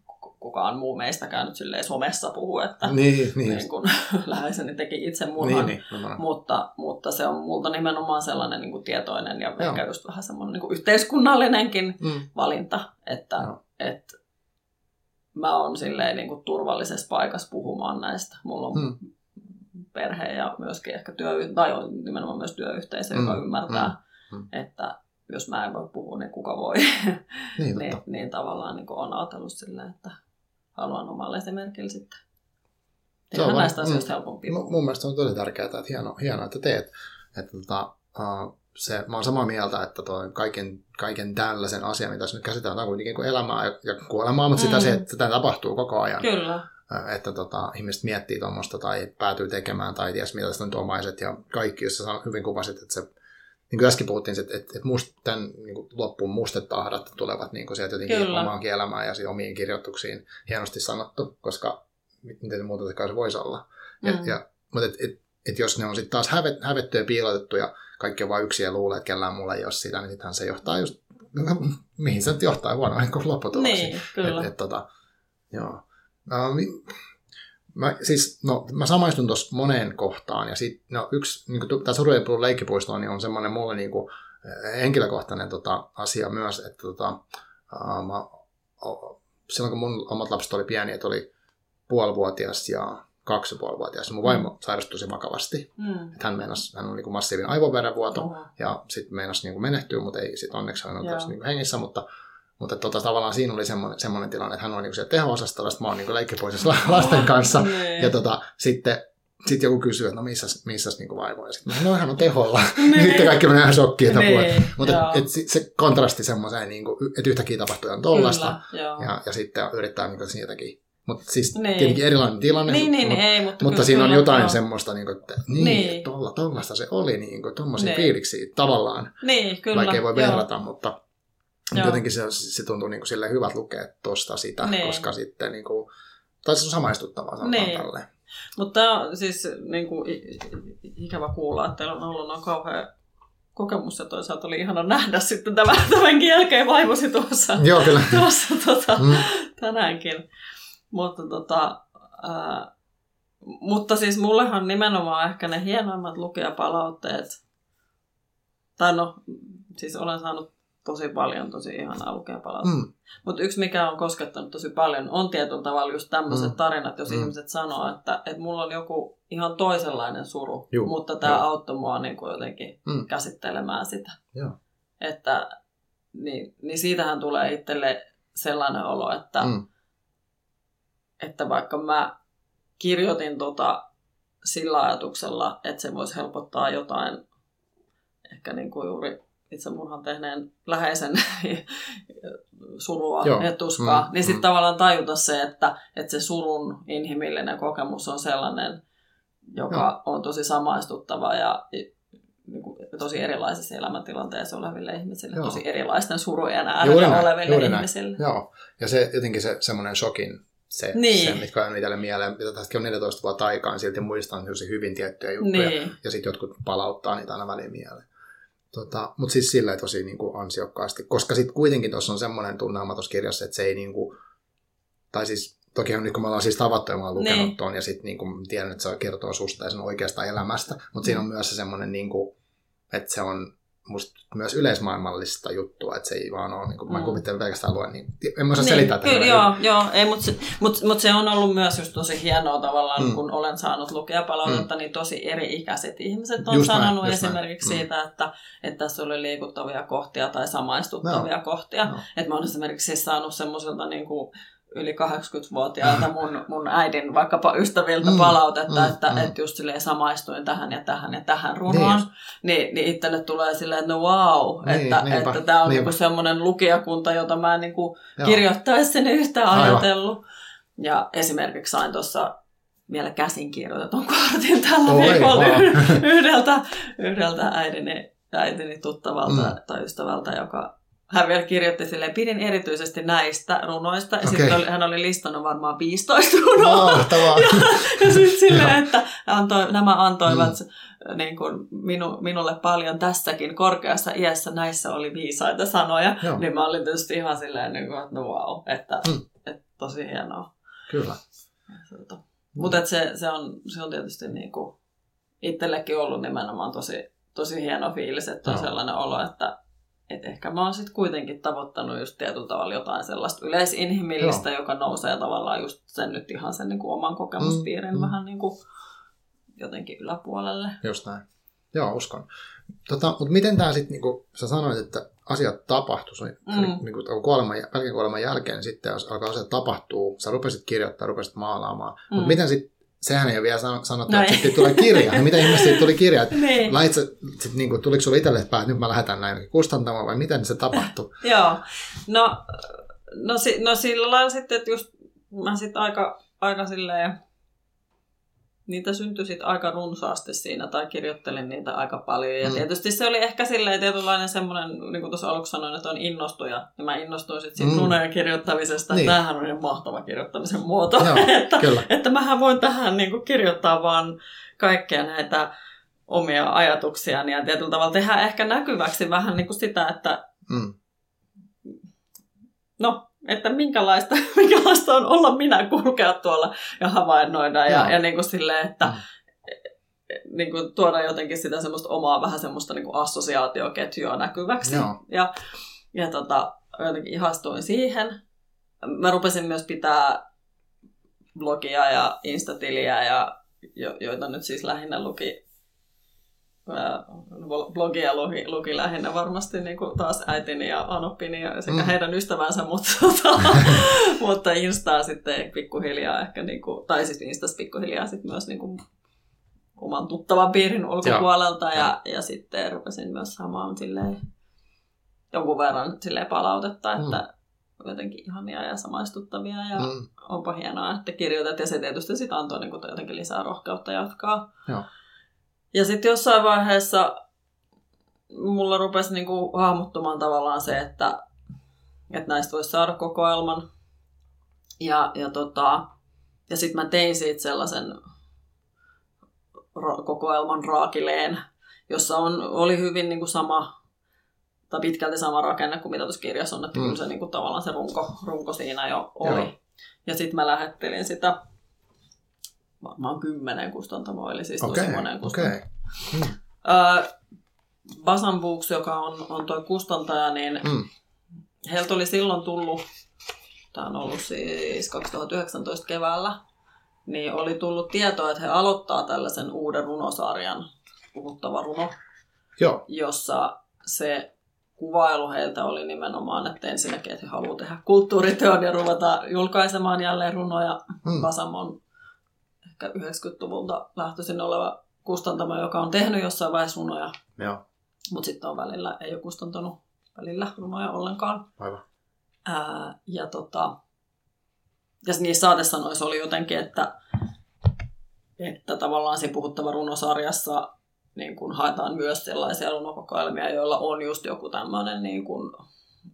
Kukaan muu meistäkään nyt silleen somessa puhu, että niin, niin. Niin kuin, läheiseni teki itse murhan, niin, niin, no, mutta, mutta se on multa nimenomaan sellainen niin kuin tietoinen ja Joo. ehkä just vähän semmoinen niin kuin yhteiskunnallinenkin mm. valinta, että, että mä oon silleen niin kuin turvallisessa paikassa puhumaan näistä. Mulla on mm perhe ja myöskin ehkä työ, tai on nimenomaan myös työyhteisö, joka mm, ymmärtää, mm, mm. että jos mä en voi puhua, niin kuka voi. Niin, niin, niin tavallaan niin on ajatellut silleen, että haluan omalle esimerkillä sitten tehdä on näistä asioista mm, helpompia. Mun, mun mielestä on tosi tärkeää, että hienoa, hienoa että teet. Että, tota, uh, se, mä oon samaa mieltä, että toi kaiken, kaiken tällaisen asian, mitä nyt käsitellään, on kuitenkin kuin elämää ja kuolemaa, mutta mm. sitä se, että sitä tapahtuu koko ajan. Kyllä että tota, ihmiset miettii tuommoista tai päätyy tekemään tai ties mitä on omaiset ja kaikki, jos sä hyvin kuvasit, että se niin kuin äsken puhuttiin, että, että, että must, tämän niin kuin loppuun mustetahdat tulevat niin kuin sieltä jotenkin Kyllä. omaan elämään ja omiin kirjoituksiin hienosti sanottu, koska miten se muuta se voisi olla. Mm. Ja, ja, mutta et, et, et jos ne on sitten taas hävet, hävetty ja piilotettu ja kaikki on vain yksi ja luulee, että kellään mulla ei ole sitä, niin sittenhän se johtaa just, mihin se nyt johtaa huonoihin lopputuloksiin. Niin, kyllä. Et, et, tota, joo. Mä, siis, no, mä samaistun tuossa moneen kohtaan, ja sit, no, yksi, niin tämä Surujen leikkipuisto niin on semmoinen mulle niin kuin, henkilökohtainen tota, asia myös, että tota, uh, mä, silloin kun mun omat lapset oli pieni, että oli puolivuotias ja kaksi vuotias, niin mun vaimo mm. sairastui tosi vakavasti. Mm. Että hän, meinas, hän oli niin kuin massiivinen aivoverenvuoto, mm. ja sitten meinasi niin kuin menehtyä, mutta ei sitten onneksi hän on niin hengissä, mutta mutta tota, tavallaan siinä oli semmoinen, semmoinen tilanne, että hän oli niin teho-osastolla, sitten mä oon niin leikkipoisessa lasten kanssa. Oh, ja tota, sitten sitten joku kysyy, että no missä missäs niinku vaivoja. Sitten no hän on teholla. niin. sitten kaikki menee ihan shokkiin. Että niin, Mutta et, et, se kontrasti semmoiseen, niinku, että yhtäkkiä tapahtuu ihan tollasta. ja, ja sitten yrittää niinku siitäkin. Mutta siis niin. tietenkin erilainen tilanne. Niin, niin, mutta, ei, mutta, mutta siinä on jotain joo. semmoista, niin kuin, että niin, niin. Tolla, tollasta se oli, niin kuin, tommosia niin. fiiliksiä tavallaan. Niin, kyllä. Vaikka ei voi verrata, mutta mutta jotenkin se, se tuntuu niin kuin hyvät lukea tuosta sitä, niin. koska sitten niin kuin, tai se on samaistuttavaa sanotaan niin. tälleen. Mutta siis niin kuin, ikävä kuulla, että teillä on ollut noin kauhean kokemus ja toisaalta oli ihana nähdä sitten tämän, tämänkin jälkeen vaivosi tuossa, Joo, kyllä. tuossa tota, mm. tänäänkin. Mutta, tota, ää, mutta siis mullehan nimenomaan ehkä ne hienoimmat lukijapalautteet, tai no, siis olen saanut tosi paljon tosi ihanaa lukea palautetta. Mm. Mutta yksi, mikä on koskettanut tosi paljon, on tietyllä tavalla just tämmöiset mm. tarinat, jos mm. ihmiset sanoo, että, että mulla on joku ihan toisenlainen suru, Juh. mutta tämä auttoi mua niin kuin jotenkin mm. käsittelemään sitä. Joo. Että, niin, niin siitähän tulee itselle sellainen olo, että, mm. että vaikka mä kirjoitin tota sillä ajatuksella, että se voisi helpottaa jotain ehkä niin kuin juuri itsemurhan tehneen läheisen surua Joo. ja tuskaa, mm, niin sitten mm. tavallaan tajuta se, että, että se surun inhimillinen kokemus on sellainen, joka Joo. on tosi samaistuttava ja niin kuin, tosi erilaisissa elämäntilanteissa oleville ihmisille, Joo. tosi erilaisten surujen äärellä oleville juuri ihmisille. Joo, ja se jotenkin se semmoinen shokin se, niin. se mitkä on itselle mieleen. Mitä tästäkin on 14 vuotta aikaan, silti muistan hyvin tiettyjä juttuja. Niin. Ja sitten jotkut palauttaa niitä aina väliin mieleen. Tota, Mutta siis sillä tosi niin kuin ansiokkaasti, koska sitten kuitenkin tuossa on semmoinen tunnelma tuossa kirjassa, että se ei niin kuin, tai siis toki nyt kun me ollaan siis tavattu ja mä oon lukenut niin. tuon ja sitten niin kuin, tiedän, että se kertoo susta ja sen oikeasta elämästä, mutta siinä on myös se semmoinen, niin kuin, että se on musta myös yleismaailmallista juttua, että se ei vaan ole, niin kuin, mm. mä kuvittelen pelkästään luen, niin en mä osaa niin, selittää kyllä, joo, joo, ei, mutta se, mut, mut se on ollut myös just tosi hienoa tavallaan, mm. kun olen saanut lukea palautetta, mm. niin tosi eri-ikäiset ihmiset on just sanonut näin, esimerkiksi näin. Mm. siitä, että, että tässä oli liikuttavia kohtia tai samaistuttavia no. kohtia. No. Että mä oon esimerkiksi siis saanut semmoiselta niin kuin, yli 80-vuotiailta mun, mun äidin vaikkapa ystäviltä mm, palautetta, mm, että, mm. että just silleen samaistuin tähän ja tähän ja tähän runoon, niin, niin, niin itselle tulee silleen, että no wow, niin, että, niinpä, että tämä on niinku semmoinen lukijakunta, jota mä en niinku kirjoittaessani yhtään Aivan. ajatellut. Ja esimerkiksi sain tuossa vielä käsin kirjoitetun kortin tällä Oi, viikolla wow. yhdeltä, yhdeltä äidini, äitini tuttavalta mm. tai ystävältä, joka hän vielä kirjoitti silleen, pidin erityisesti näistä runoista. Ja okay. sitten oli, hän oli listannut varmaan 15 runoa. ja, ja sitten silleen, että antoi, nämä antoivat mm. niin kuin minu, minulle paljon tässäkin korkeassa iässä. Näissä oli viisaita sanoja. Joo. Niin mä olin tietysti ihan silleen, niin kuin, että no wow, että, mm. että tosi hienoa. Kyllä. Tuota. Mutta se, se, on, se on tietysti niin kuin itsellekin ollut nimenomaan tosi, tosi hieno fiilis, että on no. sellainen olo, että et ehkä mä oon sitten kuitenkin tavoittanut just tietyllä tavalla jotain sellaista yleisinhimillistä, Joo. joka nousee tavallaan just sen nyt ihan sen niin kuin oman kokemuspiirin mm, mm. vähän niin kuin jotenkin yläpuolelle. Just näin. Joo, uskon. Tota, mutta miten tämä sitten, niin kuin sä sanoit, että asiat tapahtuu, mm. eli niin kuin kuoleman, kuoleman jälkeen niin sitten jos alkaa asiat tapahtuu, sä rupesit kirjoittaa, rupesit maalaamaan, mm. mutta miten sitten sehän ei ole vielä sanottu, no että sitten tulee kirja. Ja mitä ihmeessä siitä tuli kirja? niin. Lait sä, sit, niin kuin, tuliko sulle itselle, että nyt mä lähetän näin kustantamaan vai miten se tapahtui? Joo, no, no, no sillä lailla sitten, että just mä sitten aika, aika silleen niitä syntyi sit aika runsaasti siinä, tai kirjoittelin niitä aika paljon. Ja mm. tietysti se oli ehkä silleen tietynlainen semmoinen, niin kuin tuossa aluksi sanoin, että on innostuja. Ja mä innostuin sitten siitä mm. runojen kirjoittamisesta, niin. tämähän on ihan mahtava kirjoittamisen muoto. Joo, että, kyllä. että mähän voin tähän niin kuin kirjoittaa vaan kaikkea näitä omia ajatuksia ja tietyllä tavalla tehdä ehkä näkyväksi vähän niin kuin sitä, että mm. no, että minkälaista, minkälaista on olla minä kulkea tuolla ja havainnoida ja, ja niin kuin silleen, että mm. niin kuin tuoda jotenkin sitä semmoista omaa vähän semmoista niin kuin assosiaatioketjua näkyväksi. Joo. Ja, ja tota, jotenkin ihastuin siihen. Mä rupesin myös pitää blogia ja instatiliä, ja, jo, joita nyt siis lähinnä luki blogia luki, luki lähinnä varmasti niin kuin taas äitini ja Anoppini ja sekä mm. heidän ystävänsä, mutta, tota, mutta Instaa sitten pikkuhiljaa ehkä, niin kuin, tai siis Instas pikkuhiljaa sitten myös niin kuin oman tuttavan piirin ulkopuolelta ja, ja, ja sitten rupesin myös saamaan silleen, jonkun verran silleen palautetta, että mm. jotenkin ihania ja samaistuttavia ja mm. onpa hienoa, että kirjoitat ja se tietysti sitten antoi niin kuin jotenkin lisää rohkeutta jatkaa. Joo. Ja sitten jossain vaiheessa mulla rupesi niinku hahmottumaan tavallaan se, että, että näistä voisi saada kokoelman. Ja, ja, tota, ja sitten mä tein siitä sellaisen ra- kokoelman raakileen, jossa on, oli hyvin niinku sama, tai pitkälti sama rakenne kuin mitä tuossa kirjassa on, että mm. kyllä se niinku, tavallaan se runko, runko siinä jo oli. Joo. Ja sitten mä lähettelin sitä varmaan kymmenen kustantamoa, eli siis tosi okay, monen kustantamoa. Okay. Hmm. Basan Books, joka on, on tuo kustantaja, niin hmm. heiltä oli silloin tullut, tämä on ollut siis 2019 keväällä, niin oli tullut tietoa, että he aloittaa tällaisen uuden runosarjan, puhuttava runo, Joo. jossa se kuvailu heiltä oli nimenomaan, että ensinnäkin, että he haluavat tehdä kulttuuriteon ja ruveta julkaisemaan jälleen runoja. Hmm. Basam on ehkä 90-luvulta lähtöisin oleva kustantama, joka on tehnyt jossain vaiheessa runoja. Mutta sitten on välillä, ei ole kustantanut välillä runoja ollenkaan. Aivan. Ää, ja, tota, ja niissä saatesanoissa oli jotenkin, että, että tavallaan siinä puhuttava runosarjassa niin kun haetaan myös sellaisia runokokoelmia, joilla on just joku tämmöinen niin kun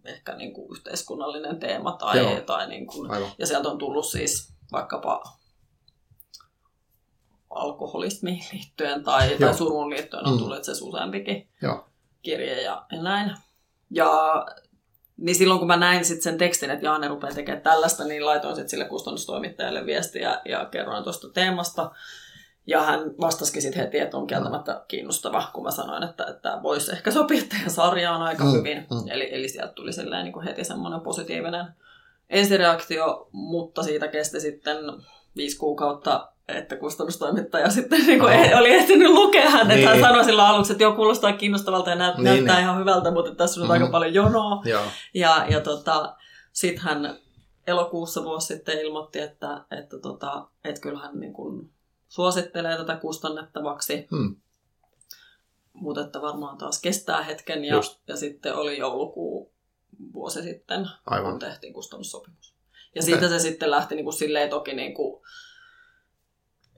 ehkä niin kuin yhteiskunnallinen teema tai, tai niin kuin, ja sieltä on tullut siis vaikkapa alkoholismiin liittyen tai, tai surun liittyen on mm. tullut se useampikin Joo. kirje ja, ja näin. Ja niin silloin kun mä näin sit sen tekstin, että Jaane rupeaa tekemään tällaista, niin laitoin sit sille kustannustoimittajalle viestiä ja kerroin tuosta teemasta. Ja hän vastasikin sitten heti, että on kieltämättä kiinnostava, kun mä sanoin, että, että voisi ehkä sopia teidän sarjaan aika mm, hyvin. Mm. Eli, eli sieltä tuli niin kuin heti semmoinen positiivinen ensireaktio, mutta siitä kesti sitten viisi kuukautta, että kustannustoimittaja sitten niin kuin oh. oli ehtinyt lukea hän, niin. että hän sanoi silloin aluksi, että joo, kuulostaa kiinnostavalta ja näyt, niin, näyttää niin. ihan hyvältä, mutta tässä on mm-hmm. aika paljon jonoa. Joo. Ja, ja tota, sitten hän elokuussa vuosi sitten ilmoitti, että, että, tota, että kyllähän niin kuin suosittelee tätä kustannettavaksi. Hmm. Mutta että varmaan taas kestää hetken ja, ja sitten oli joulukuu vuosi sitten, Aivan. kun tehtiin kustannussopimus. Ja okay. siitä se sitten lähti niin kuin silleen toki, niin kuin,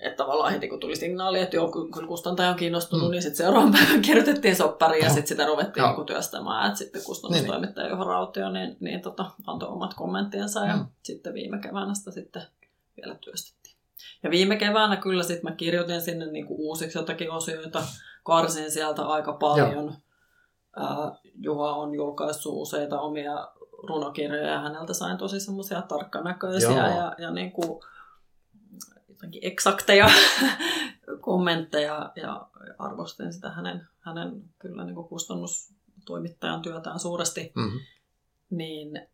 että tavallaan heti kun tuli signaali, että joo, kun kustantaja on kiinnostunut, mm. niin sitten seuraavan päivän kirjoitettiin soppariin ja sitten sitä ruvettiin niin kuin työstämään. Että sitten kustannustoimittaja Juha Rautio niin, niin tota, antoi omat kommenttinsa ja mm. sitten viime keväänä sitä sitten vielä työstettiin. Ja viime keväänä kyllä sitten mä kirjoitin sinne niin kuin uusiksi jotakin osioita, karsin sieltä aika paljon. Joo. Juha on julkaissut useita omia runokirjoja ja häneltä sain tosi semmoisia tarkkanäköisiä Joo. ja, ja niin kuin jotenkin eksakteja kommentteja ja arvostin sitä hänen, hänen kyllä niin kuin kustannustoimittajan työtään suuresti. Mm-hmm. Niin,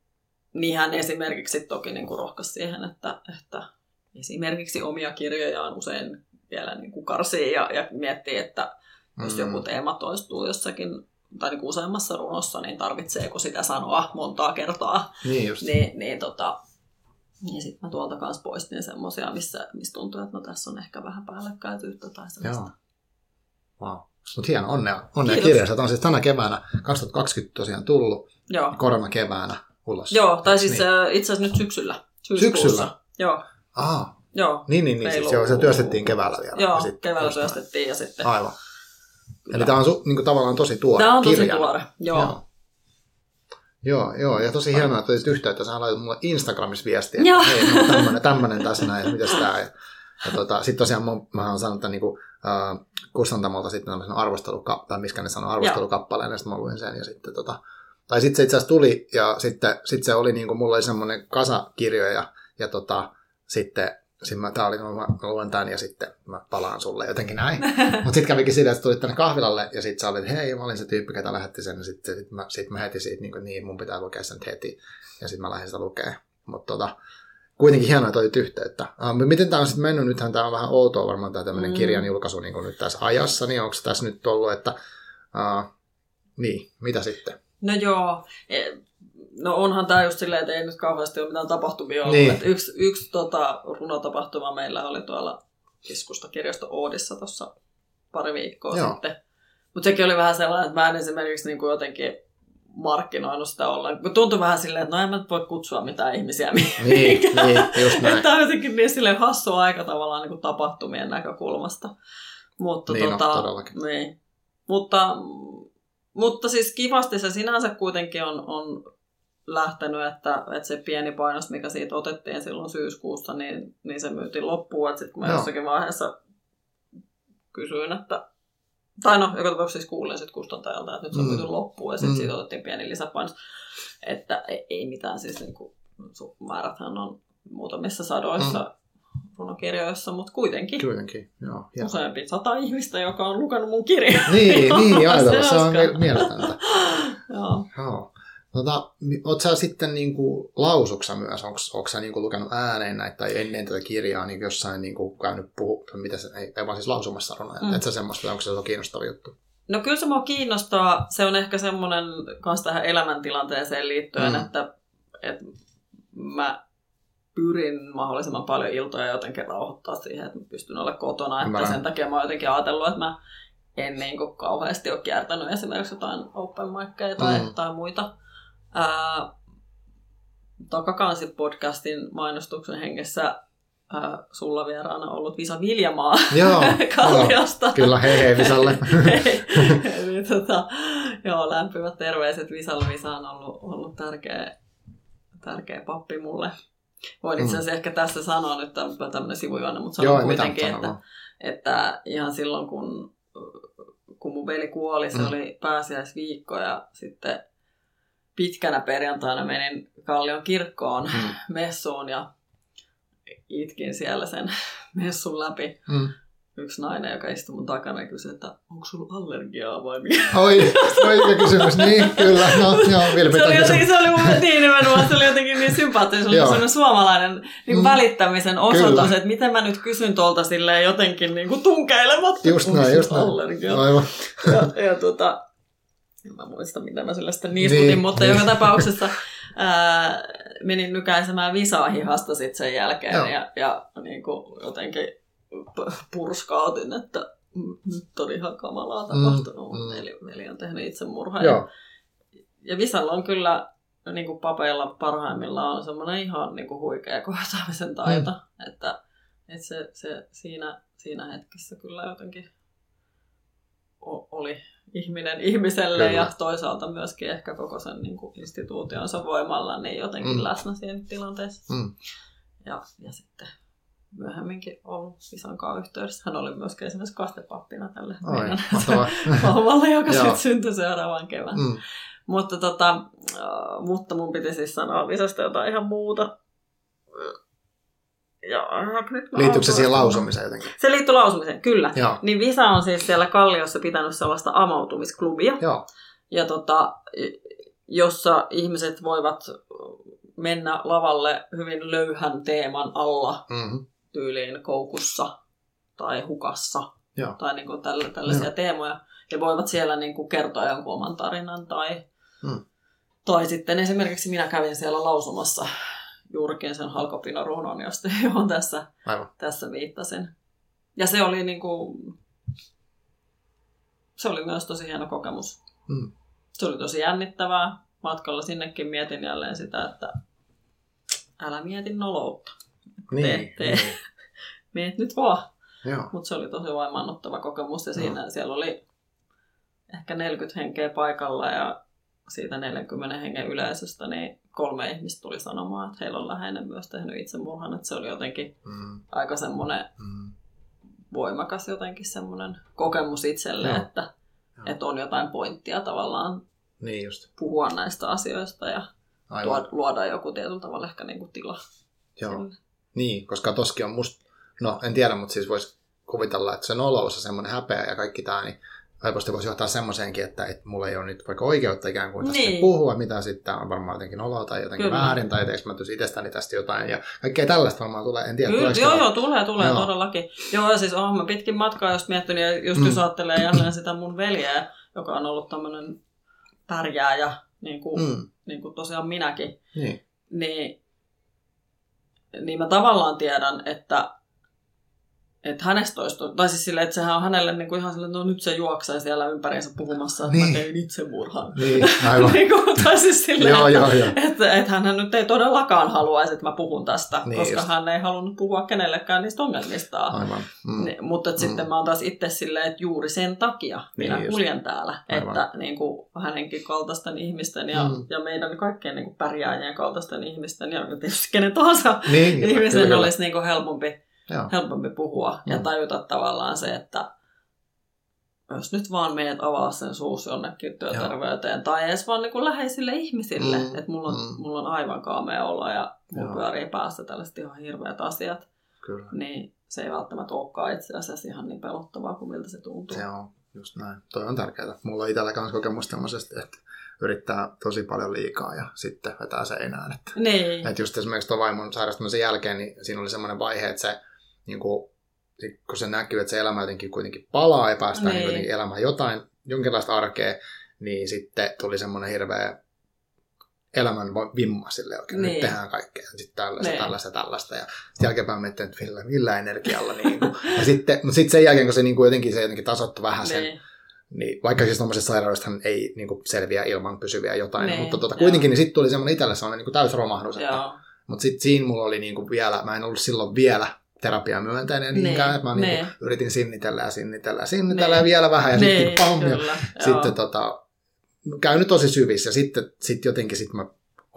niin hän esimerkiksi toki niin kuin rohkaisi siihen, että, että esimerkiksi omia kirjojaan usein vielä niin kuin karsii ja, ja miettii, että jos mm-hmm. joku teema toistuu jossakin tai niin useammassa runossa, niin tarvitseeko sitä sanoa montaa kertaa. Niin just. Niin, niin, tota, niin sitten mä tuolta kanssa poistin semmoisia, missä, missä tuntuu, että no tässä on ehkä vähän päällekkäisyyttä tai sellaista. Joo. Wow. Mutta hieno, onnea, onnea kirjassa. Tämä on siis tänä keväänä, 2020 tosiaan tullut, Joo. korona keväänä ulos. Joo, tai siis niin? itse asiassa nyt syksyllä. Syksyllä? Joo. Aa. Joo. Niin, niin, niin siis joo, se työstettiin keväällä vielä. Joo, sitten keväällä työstettiin ja sitten... Aivan. Eli tämä on su, niin kuin, tavallaan tosi tuore Tämä on tosi kirja. tuore, joo. joo. Joo, joo, ja tosi hienoa, että olit yhteyttä. Sä laitat mulle Instagramissa viestiä, että joo. hei, no, tämmönen, tämmönen tässä näin, mitäs tää. Ja, ja tota, sitten tosiaan mä, mä oon saanut tämän niin kuin, uh, kustantamolta sitten tämmöisen arvostelukappaleen, tai miskä ne sanoo, arvostelukappaleen, ja sitten mä luin sen, ja sitten tota, tai sitten se itse asiassa tuli, ja sitten sit se oli niin kuin, mulla oli semmoinen kasakirjoja, ja, ja tota, sitten sitten mä, tää oli, mä luen tämän ja sitten mä palaan sulle jotenkin näin. Mutta sitten kävikin siitä, että tulit tänne kahvilalle ja sitten sä olit, hei, mä olin se tyyppi, ketä lähetti sen. Sitten sit mä, sit mä heti siitä, niin, kuin, niin mun pitää lukea sen heti. Ja sitten mä lähdin sitä lukea. Mutta tota, kuitenkin hienoa, että olit yhteyttä. Uh, miten tämä on sitten mennyt? Nythän tämä on vähän outoa varmaan tämä tämmöinen mm. kirjan julkaisu niin nyt tässä ajassa. Niin onko tässä nyt ollut, että uh, niin, mitä sitten? No joo, No onhan tämä just silleen, että ei nyt kauheasti ole mitään tapahtumia ollut. Niin. yksi yksi tota, runotapahtuma meillä oli tuolla keskustakirjasto Oodissa tuossa pari viikkoa Joo. sitten. Mutta sekin oli vähän sellainen, että mä en esimerkiksi niin kuin jotenkin markkinoinut sitä ollaan. Tuntui vähän silleen, että no en mä voi kutsua mitään ihmisiä Niin, niin just näin. Tämä on jotenkin niin silleen hassu aika tavallaan niin kuin tapahtumien näkökulmasta. Mutta, niin, tota, no, todellakin. Niin. Mutta, mutta siis kivasti se sinänsä kuitenkin on, on lähtenyt, että, että se pieni painos, mikä siitä otettiin silloin syyskuussa, niin, niin se myytiin loppuun. Että sitten kun mä Joo. jossakin vaiheessa kysyin, että tai no, joka tapauksessa siis kuulin sitten kustantajalta, että nyt se on myyty mm. loppuun ja sitten mm. siitä otettiin pieni lisäpainos. Että ei, ei mitään, siis niin kuin, määräthän on muutamissa sadoissa mm. runokirjoissa, mutta kuitenkin. Kuitenkin, joo. Useampi sata ihmistä, joka on lukenut mun kirjan. Niin, niin aivan, se on mieletöntä. joo. joo. Tota, oot sä sitten niin kuin lausuksa myös? Onko sä niin kuin lukenut ääneen näitä tai ennen tätä kirjaa niin jossain niin kuin käynyt puhu, mitä se, ei, ei vaan siis lausumassa runoja, mm. et sä semmoista, onko se on kiinnostava juttu? No kyllä se mua kiinnostaa. Se on ehkä semmoinen kans tähän elämäntilanteeseen liittyen, mm. että, että mä pyrin mahdollisimman paljon iltoja jotenkin rauhoittaa siihen, että mä pystyn olla kotona. Että sen takia mä oon jotenkin ajatellut, että mä en niin kuin kauheasti ole kiertänyt esimerkiksi jotain open mickeja tai, mm. tai muita ää, Takakansi podcastin mainostuksen hengessä ää, sulla vieraana ollut Visa Viljamaa Joo, Kalliosta. Joo, kyllä, hei hei Visalle. niin, tota, Joo, lämpimät terveiset Visalle. Visa on ollut, ollut tärkeä, tärkeä pappi mulle. Voin itse asiassa mm. ehkä tässä sanoa nyt tämmöinen sivujuonne, mutta sanon Joo, kuitenkin, että, että ihan silloin kun, kun mun veli kuoli, se mm. oli pääsiäisviikko ja sitten pitkänä perjantaina menin Kallion kirkkoon mm. messuun ja itkin siellä sen messun läpi. Mm yksi nainen, joka istui mun takana ja kysyi, että onko sulla allergiaa vai mikä? Oi, oikea kysymys, niin kyllä, no joo, se oli, jotenkin, se oli mun niin nimenomaan, se oli jotenkin niin sympaattinen, se oli sellainen suomalainen niin mm. välittämisen osoitus, kyllä. että miten mä nyt kysyn tuolta silleen jotenkin niin kuin tunkeilematta, just näin, just näin. allergiaa. Aivan. Ja, ja tuota, en mä muista, mitä mä sille sitten niiskutin, niin, mutta niin. joka tapauksessa ää, menin nykäisemään visaa hihasta sitten sen jälkeen Joo. ja, ja niin kuin jotenkin purskautin, että nyt on ihan kamalaa mm, tapahtunut. Mm, mm. Eli, eli on tehnyt itsemurhaa. Ja, ja Visalla on kyllä niin kuin papeilla parhaimmillaan on semmoinen ihan niin kuin huikea kohtaamisen taito, mm. että, että se, se siinä, siinä hetkessä kyllä jotenkin oli ihminen ihmiselle kyllä. ja toisaalta myöskin ehkä koko sen niin kuin instituutionsa voimalla niin jotenkin mm. läsnä siinä tilanteessa. Mm. Ja, ja sitten myöhemminkin ollut isän kanssa yhteydessä. Hän oli myöskin esimerkiksi kastepappina tälle Oi, meidän vauvalle, joka sitten syntyi seuraavan kevään. Mm. Mutta, tota, äh, mutta mun piti siis sanoa lisästä jotain ihan muuta. Nyt Liittyykö se siihen lausumiseen jotenkin? Se liittyy lausumiseen, kyllä. Joo. Niin Visa on siis siellä Kalliossa pitänyt sellaista amautumisklubia. Joo. Ja tota, jossa ihmiset voivat mennä lavalle hyvin löyhän teeman alla. Mm-hmm tyyliin koukussa tai hukassa Joo. tai niin kuin tällä, tällaisia Joo. teemoja. Ja voivat siellä niin kuin kertoa jonkun oman tarinan tai, hmm. tai sitten esimerkiksi minä kävin siellä lausumassa juurikin sen halkopinorunon, josta, johon tässä, tässä viittasin. Ja se oli, niin kuin, se oli myös tosi hieno kokemus. Hmm. Se oli tosi jännittävää. Matkalla sinnekin mietin jälleen sitä, että älä mieti noloutta. Niin, tee, tee. Niin. Meet nyt vaan. Mutta se oli tosi voimannuttava kokemus ja siinä, no. siellä oli ehkä 40 henkeä paikalla ja siitä 40 hengen yleisöstä niin kolme ihmistä tuli sanomaan, että heillä on läheinen myös tehnyt itsemurhan, että se oli jotenkin mm. aika semmoinen mm. voimakas jotenkin semmoinen kokemus itselle, Joo. että, Joo. että on jotain pointtia tavallaan niin just. puhua näistä asioista ja Aivan. luoda joku tietyllä tavalla ehkä niin kuin tila. Joo. Sille. Niin, koska toskin on musta, no en tiedä, mutta siis voisi kuvitella, että se nolous ja semmoinen häpeä ja kaikki tämä, niin helposti voisi johtaa semmoiseenkin, että, että mulla ei ole nyt vaikka oikeutta ikään kuin tästä niin. puhua, mitä sitten on varmaan jotenkin oloa tai jotenkin Kyllä. väärin, tai teekö mä itsestäni tästä jotain, ja kaikkea tällaista varmaan tulee, en tiedä. Kyllä, joo, joo, tulee, tulee joo. todellakin. Joo, siis olen mä pitkin matkaa just miettinyt, ja just mm. jos ajattelee jälleen sitä mun veljeä, joka on ollut tämmöinen pärjääjä, niin kuin, mm. niin kuin tosiaan minäkin, niin, niin niin mä tavallaan tiedän, että, että hänestä olisi, tai siis sille, että sehän on hänelle niin kuin ihan silleen, no nyt se juoksee siellä ympäriinsä puhumassa, että niin. mä tein itsemurhan. Niin, aivan. niin kuin, tai siis silleen, joo, että, joo, joo. että, että hän nyt ei todellakaan haluaisi, että mä puhun tästä, niin koska just. hän ei halunnut puhua kenellekään niistä ongelmistaan. Aivan. Mm. Niin, mutta että mm. sitten mä oon taas itse silleen, että juuri sen takia niin, minä just. kuljen täällä, aivan. että niin kuin, hänenkin kaltaisten ihmisten ja, mm. ja meidän kaikkien niin kuin pärjääjien kaltaisten ihmisten ja tietysti kenen tahansa niin, ihmisen kyllä. olisi niin kuin helpompi Joo. helpompi puhua mm. ja tajuta tavallaan se, että jos nyt vaan meidät avaa sen suus jonnekin työterveyteen Joo. tai edes vaan niin kuin läheisille ihmisille, mm. että mulla on, mm. mulla on aivan kaamea olla ja mulla pyörii päässä tällaiset ihan hirveät asiat, Kyllä. niin se ei välttämättä olekaan itse asiassa ihan niin pelottavaa kuin miltä se tuntuu. Se on just näin. Toi on tärkeää. Mulla on itsellä myös kokemus tämmöisestä, että yrittää tosi paljon liikaa ja sitten vetää seinään. Että, niin. että just esimerkiksi tuon vaimon sairastumisen jälkeen, niin siinä oli semmoinen vaihe, että se niin kuin, kun se näkyy, että se elämä jotenkin kuitenkin palaa ja päästään niin. niin elämään jotain, jonkinlaista arkea, niin sitten tuli semmoinen hirveä elämän vimma sille oikein, niin. nyt tehdään kaikkea, sitten tällaista, niin. tällaista, tällaista, ja sitten jälkeenpäin miettii, että millä, millä energialla, niin kuin. ja sitten, mutta sitten sen jälkeen, kun se niin kuin jotenkin, se jotenkin tasoittui vähän sen, niin. Niin, vaikka siis tuommoisesta sairaudesta ei niin kuin, selviä ilman pysyviä jotain, niin, mutta tota, kuitenkin niin sitten tuli semmoinen itselle semmoinen niin täysromahdus, että, mutta sitten siinä mulla oli niin kuin vielä, mä en ollut silloin vielä terapiamyönteinen niin, niinkään, että mä niin niin. yritin sinnitellä ja sinnitellä ja sinnitellä niin. ja vielä vähän ja niin, sitten pam, ja sitten tota, käynyt tosi syvissä ja sitten sit jotenkin sit mä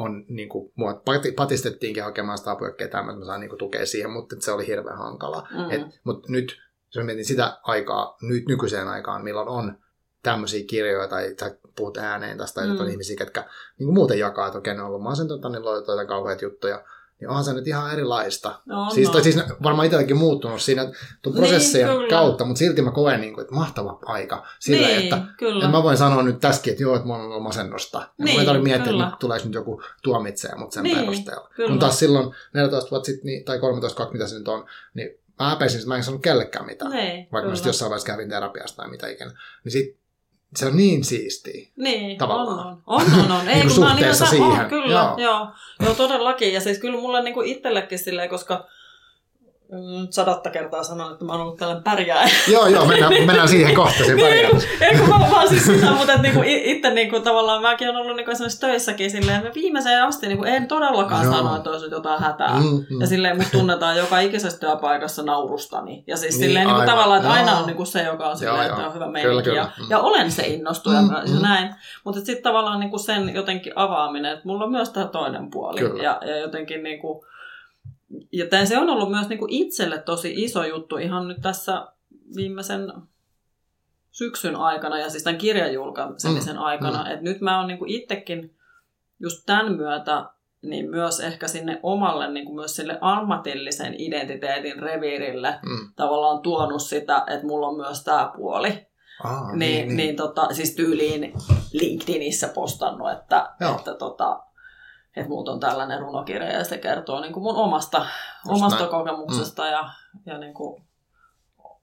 on, niin kuin, mua patistettiinkin hakemaan sitä apua, että mä saan niin kuin, tukea siihen, mutta se oli hirveän hankala. Mm. Et, mutta nyt, jos mietin sitä aikaa, nyt nykyiseen aikaan, milloin on tämmöisiä kirjoja tai, tai puhut ääneen tästä, tai mm. on ihmisiä, jotka niin kuin muuten jakaa, että okei, ne on ollut masentunut, niin jotain kauheita juttuja, niin onhan se nyt ihan erilaista. No, siis, no. Tai siis varmaan itselläkin muuttunut siinä tuon prosessien niin, kautta, mutta silti mä koen, niin kuin, että mahtava aika. Sillä, niin, että, kyllä. että mä voin sanoa nyt tässäkin, että joo, että mulla on ollut masennosta. Niin, mä ei tarvitse miettiä, kyllä. että tuleeko nyt joku tuomitsee mut sen niin, perusteella. Kun taas silloin 14 vuotta sitten, niin, tai 13 mitä se nyt on, niin mä häpeisin, että mä en sanonut kellekään mitään. Niin, vaikka kyllä. mä sitten jossain vaiheessa kävin terapiasta tai mitä ikinä. Niin sit se on niin siistiä. Niin, tavallaan. on, on. on, on. Ei, niin kun suhteessa mä siihen. On, kyllä, joo. joo. Joo, todellakin. Ja siis kyllä mulle niin itsellekin silleen, koska Mm, sadatta kertaa sanon, että mä oon ollut tällainen pärjää. joo, joo, mennään, mennään siihen kohta, sen niin, Ei kun mä vaan siis sitä, mutta että niinku, itse niinku, tavallaan mäkin olen ollut niinku esimerkiksi töissäkin silleen, että viimeiseen asti niinku, en todellakaan joo. sano, että olisi jotain hätää. Mm, mm. Ja silleen mut tunnetaan joka ikisessä työpaikassa naurustani. Ja siis niin, silleen niinku, tavallaan, että aina on niinku se, joka on silleen, joo, että on hyvä meininki. Ja, ja olen se innostuja mm, mm. näin. Mutta sitten tavallaan niinku sen jotenkin avaaminen, että mulla on myös tämä toinen puoli. Kyllä. Ja, ja jotenkin niinku, ja tämä se on ollut myös niin kuin itselle tosi iso juttu ihan nyt tässä viimeisen syksyn aikana ja siis tämän kirjan julkaisemisen mm, aikana. Mm. Että nyt mä oon niin kuin itsekin just tämän myötä niin myös ehkä sinne omalle, niin kuin myös sille ammatillisen identiteetin reviirille mm. tavallaan tuonut sitä, että mulla on myös tämä puoli. Ah, niin, niin, niin. niin tota, siis tyyliin LinkedInissä postannut, että, että tota, että muut on tällainen runokirja ja se kertoo niin kuin mun omasta, omasta kokemuksesta mm. ja, ja niin kuin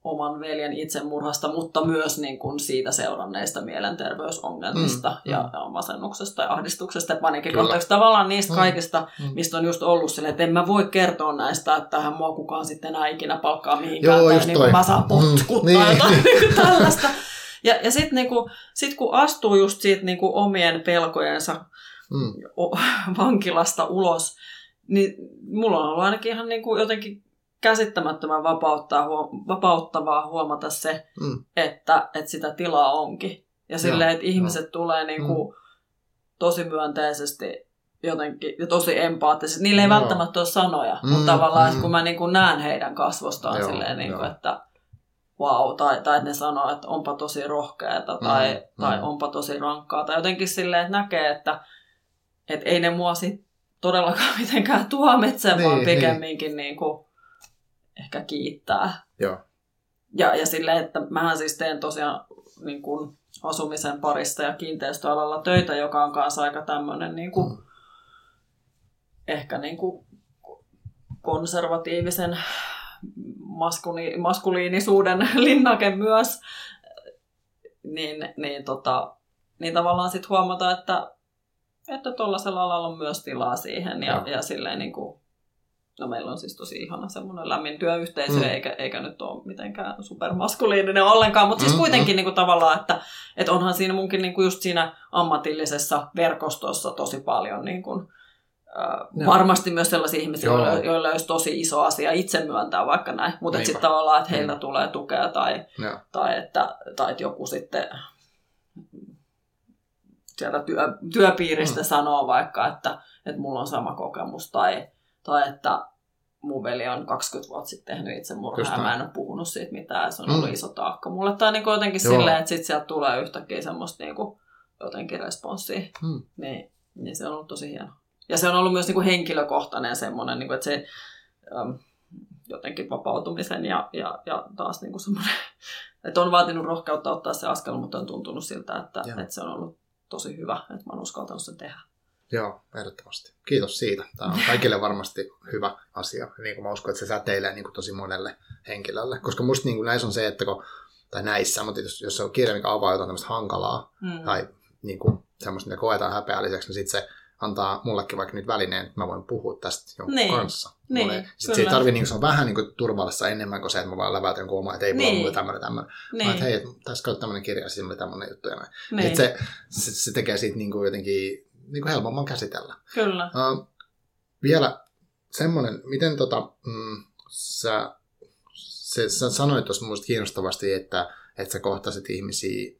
oman veljen itsemurhasta, mutta myös niin kuin siitä seuranneista mielenterveysongelmista mm, ja, mm. ja masennuksesta ja ahdistuksesta ja paniikkikohtauksesta. Tavallaan niistä mm, kaikista, mm. mistä on just ollut silleen, että en mä voi kertoa näistä, että tähän mua kukaan sitten enää ikinä palkkaa mihinkään. Joo, tai niin kuin mä saan potkut mm, tai niin. jotain niin tällaista. Ja, ja sitten niin sit kun astuu just siitä niin kuin omien pelkojensa mm. vankilasta ulos, niin mulla on ollut ainakin ihan niin kuin jotenkin käsittämättömän vapauttaa, vapauttavaa huomata se, mm. että, että sitä tilaa onkin. Ja silleen, että ihmiset no. tulee niin kuin mm. tosi myönteisesti jotenkin, ja tosi empaattisesti. Niillä ei no. välttämättä ole sanoja, mm, mutta tavallaan, mm. että kun mä niin kuin näen heidän kasvostaan Joo, silleen, niin kuin, että wow, tai, tai että ne sanoo, että onpa tosi rohkeata, tai, mm, tai mm. onpa tosi rankkaa, tai jotenkin silleen, että näkee, että et ei ne mua sit todellakaan mitenkään tuomitse, niin, vaan pikemminkin niin. Niin kuin ehkä kiittää. Joo. Ja, ja silleen, että mähän siis teen tosiaan niin kuin asumisen parista ja kiinteistöalalla töitä, joka on kanssa aika tämmöinen niin kuin, mm. ehkä niin kuin konservatiivisen maskuli, maskuliinisuuden linnake myös, niin, niin, tota, niin tavallaan sitten huomata, että että tuollaisella alalla on myös tilaa siihen ja, ja silleen niin kuin, no meillä on siis tosi ihana semmoinen lämmin työyhteisö, mm. eikä, eikä nyt ole mitenkään supermaskuliininen ollenkaan, mutta siis mm, kuitenkin mm. niin kuin tavallaan, että, että onhan siinä munkin niin kuin just siinä ammatillisessa verkostossa tosi paljon niin kuin, äh, varmasti myös sellaisia ihmisiä, joilla, joilla olisi tosi iso asia itse myöntää vaikka näin, mutta sitten tavallaan, että heiltä mm. tulee tukea tai, tai, että, tai että joku sitten sieltä työ, työpiiristä mm. sanoo vaikka, että, että mulla on sama kokemus tai, tai että mun veli on 20 vuotta sitten tehnyt itsemurhaa ja mä en ole puhunut siitä mitään se on ollut mm. iso taakka mulle. Tai niin jotenkin Joo. silleen, että sit sieltä tulee yhtäkkiä semmoista niin kuin, jotenkin responssia. Mm. Niin, niin se on ollut tosi hieno. Ja se on ollut myös niin kuin henkilökohtainen semmoinen, niin kuin, että se äm, jotenkin vapautumisen ja, ja, ja taas niin kuin semmoinen, että on vaatinut rohkeutta ottaa se askel, mutta on tuntunut siltä, että, että se on ollut tosi hyvä, että mä oon uskaltanut sen tehdä. Joo, ehdottomasti. Kiitos siitä. Tämä on kaikille varmasti hyvä asia. Niin kuin mä uskon, että se säteilee niin kuin tosi monelle henkilölle. Koska musta niin kuin näissä on se, että kun, tai näissä, mutta jos, jos se on kirja, mikä avaa jotain tämmöistä hankalaa, mm. tai niin kuin, semmoista, mitä koetaan häpeälliseksi, niin sitten se antaa mullekin vaikka nyt välineen, että mä voin puhua tästä jonkun niin. kanssa. Niin, sitten se ei tarvi, niin se on vähän niin kuin enemmän kuin se, että mä vaan läväytän jonkun oma, että ei niin. mulla tämmöinen tämmöinen. Niin. Mä että hei, tässä kautta tämmöinen kirja, siinä oli tämmöinen juttu ja näin. Niin. Se, se, se, tekee siitä niin kuin jotenkin niin kuin helpomman käsitellä. Kyllä. Uh, vielä semmoinen, miten tota, mm, sä, se, sä sanoit tuossa muista kiinnostavasti, että, että sä kohtasit ihmisiä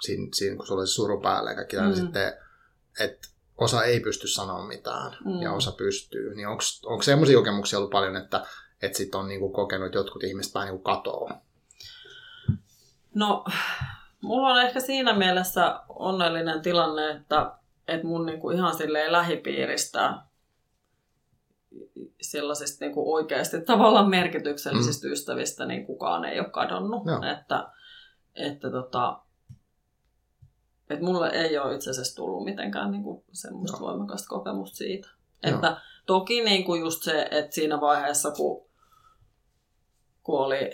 siinä, siinä kun sulla olisi suru päällä ja kaikki mm. sitten, että osa ei pysty sanoa mitään mm. ja osa pystyy. Niin onko semmoisia kokemuksia ollut paljon, että, että sit on niinku kokenut, että jotkut ihmiset vähän niinku katoo? No, mulla on ehkä siinä mielessä onnellinen tilanne, että, että mun niinku ihan silleen lähipiiristä sellaisista niin kuin oikeasti tavallaan merkityksellisistä mm. ystävistä niin kukaan ei ole kadonnut. Joo. Että, että, tota, että mulle ei ole itse asiassa tullut mitenkään niin kuin semmoista Joo. voimakasta kokemusta siitä. Joo. Että toki niin kuin just se, että siinä vaiheessa, kun, kun oli,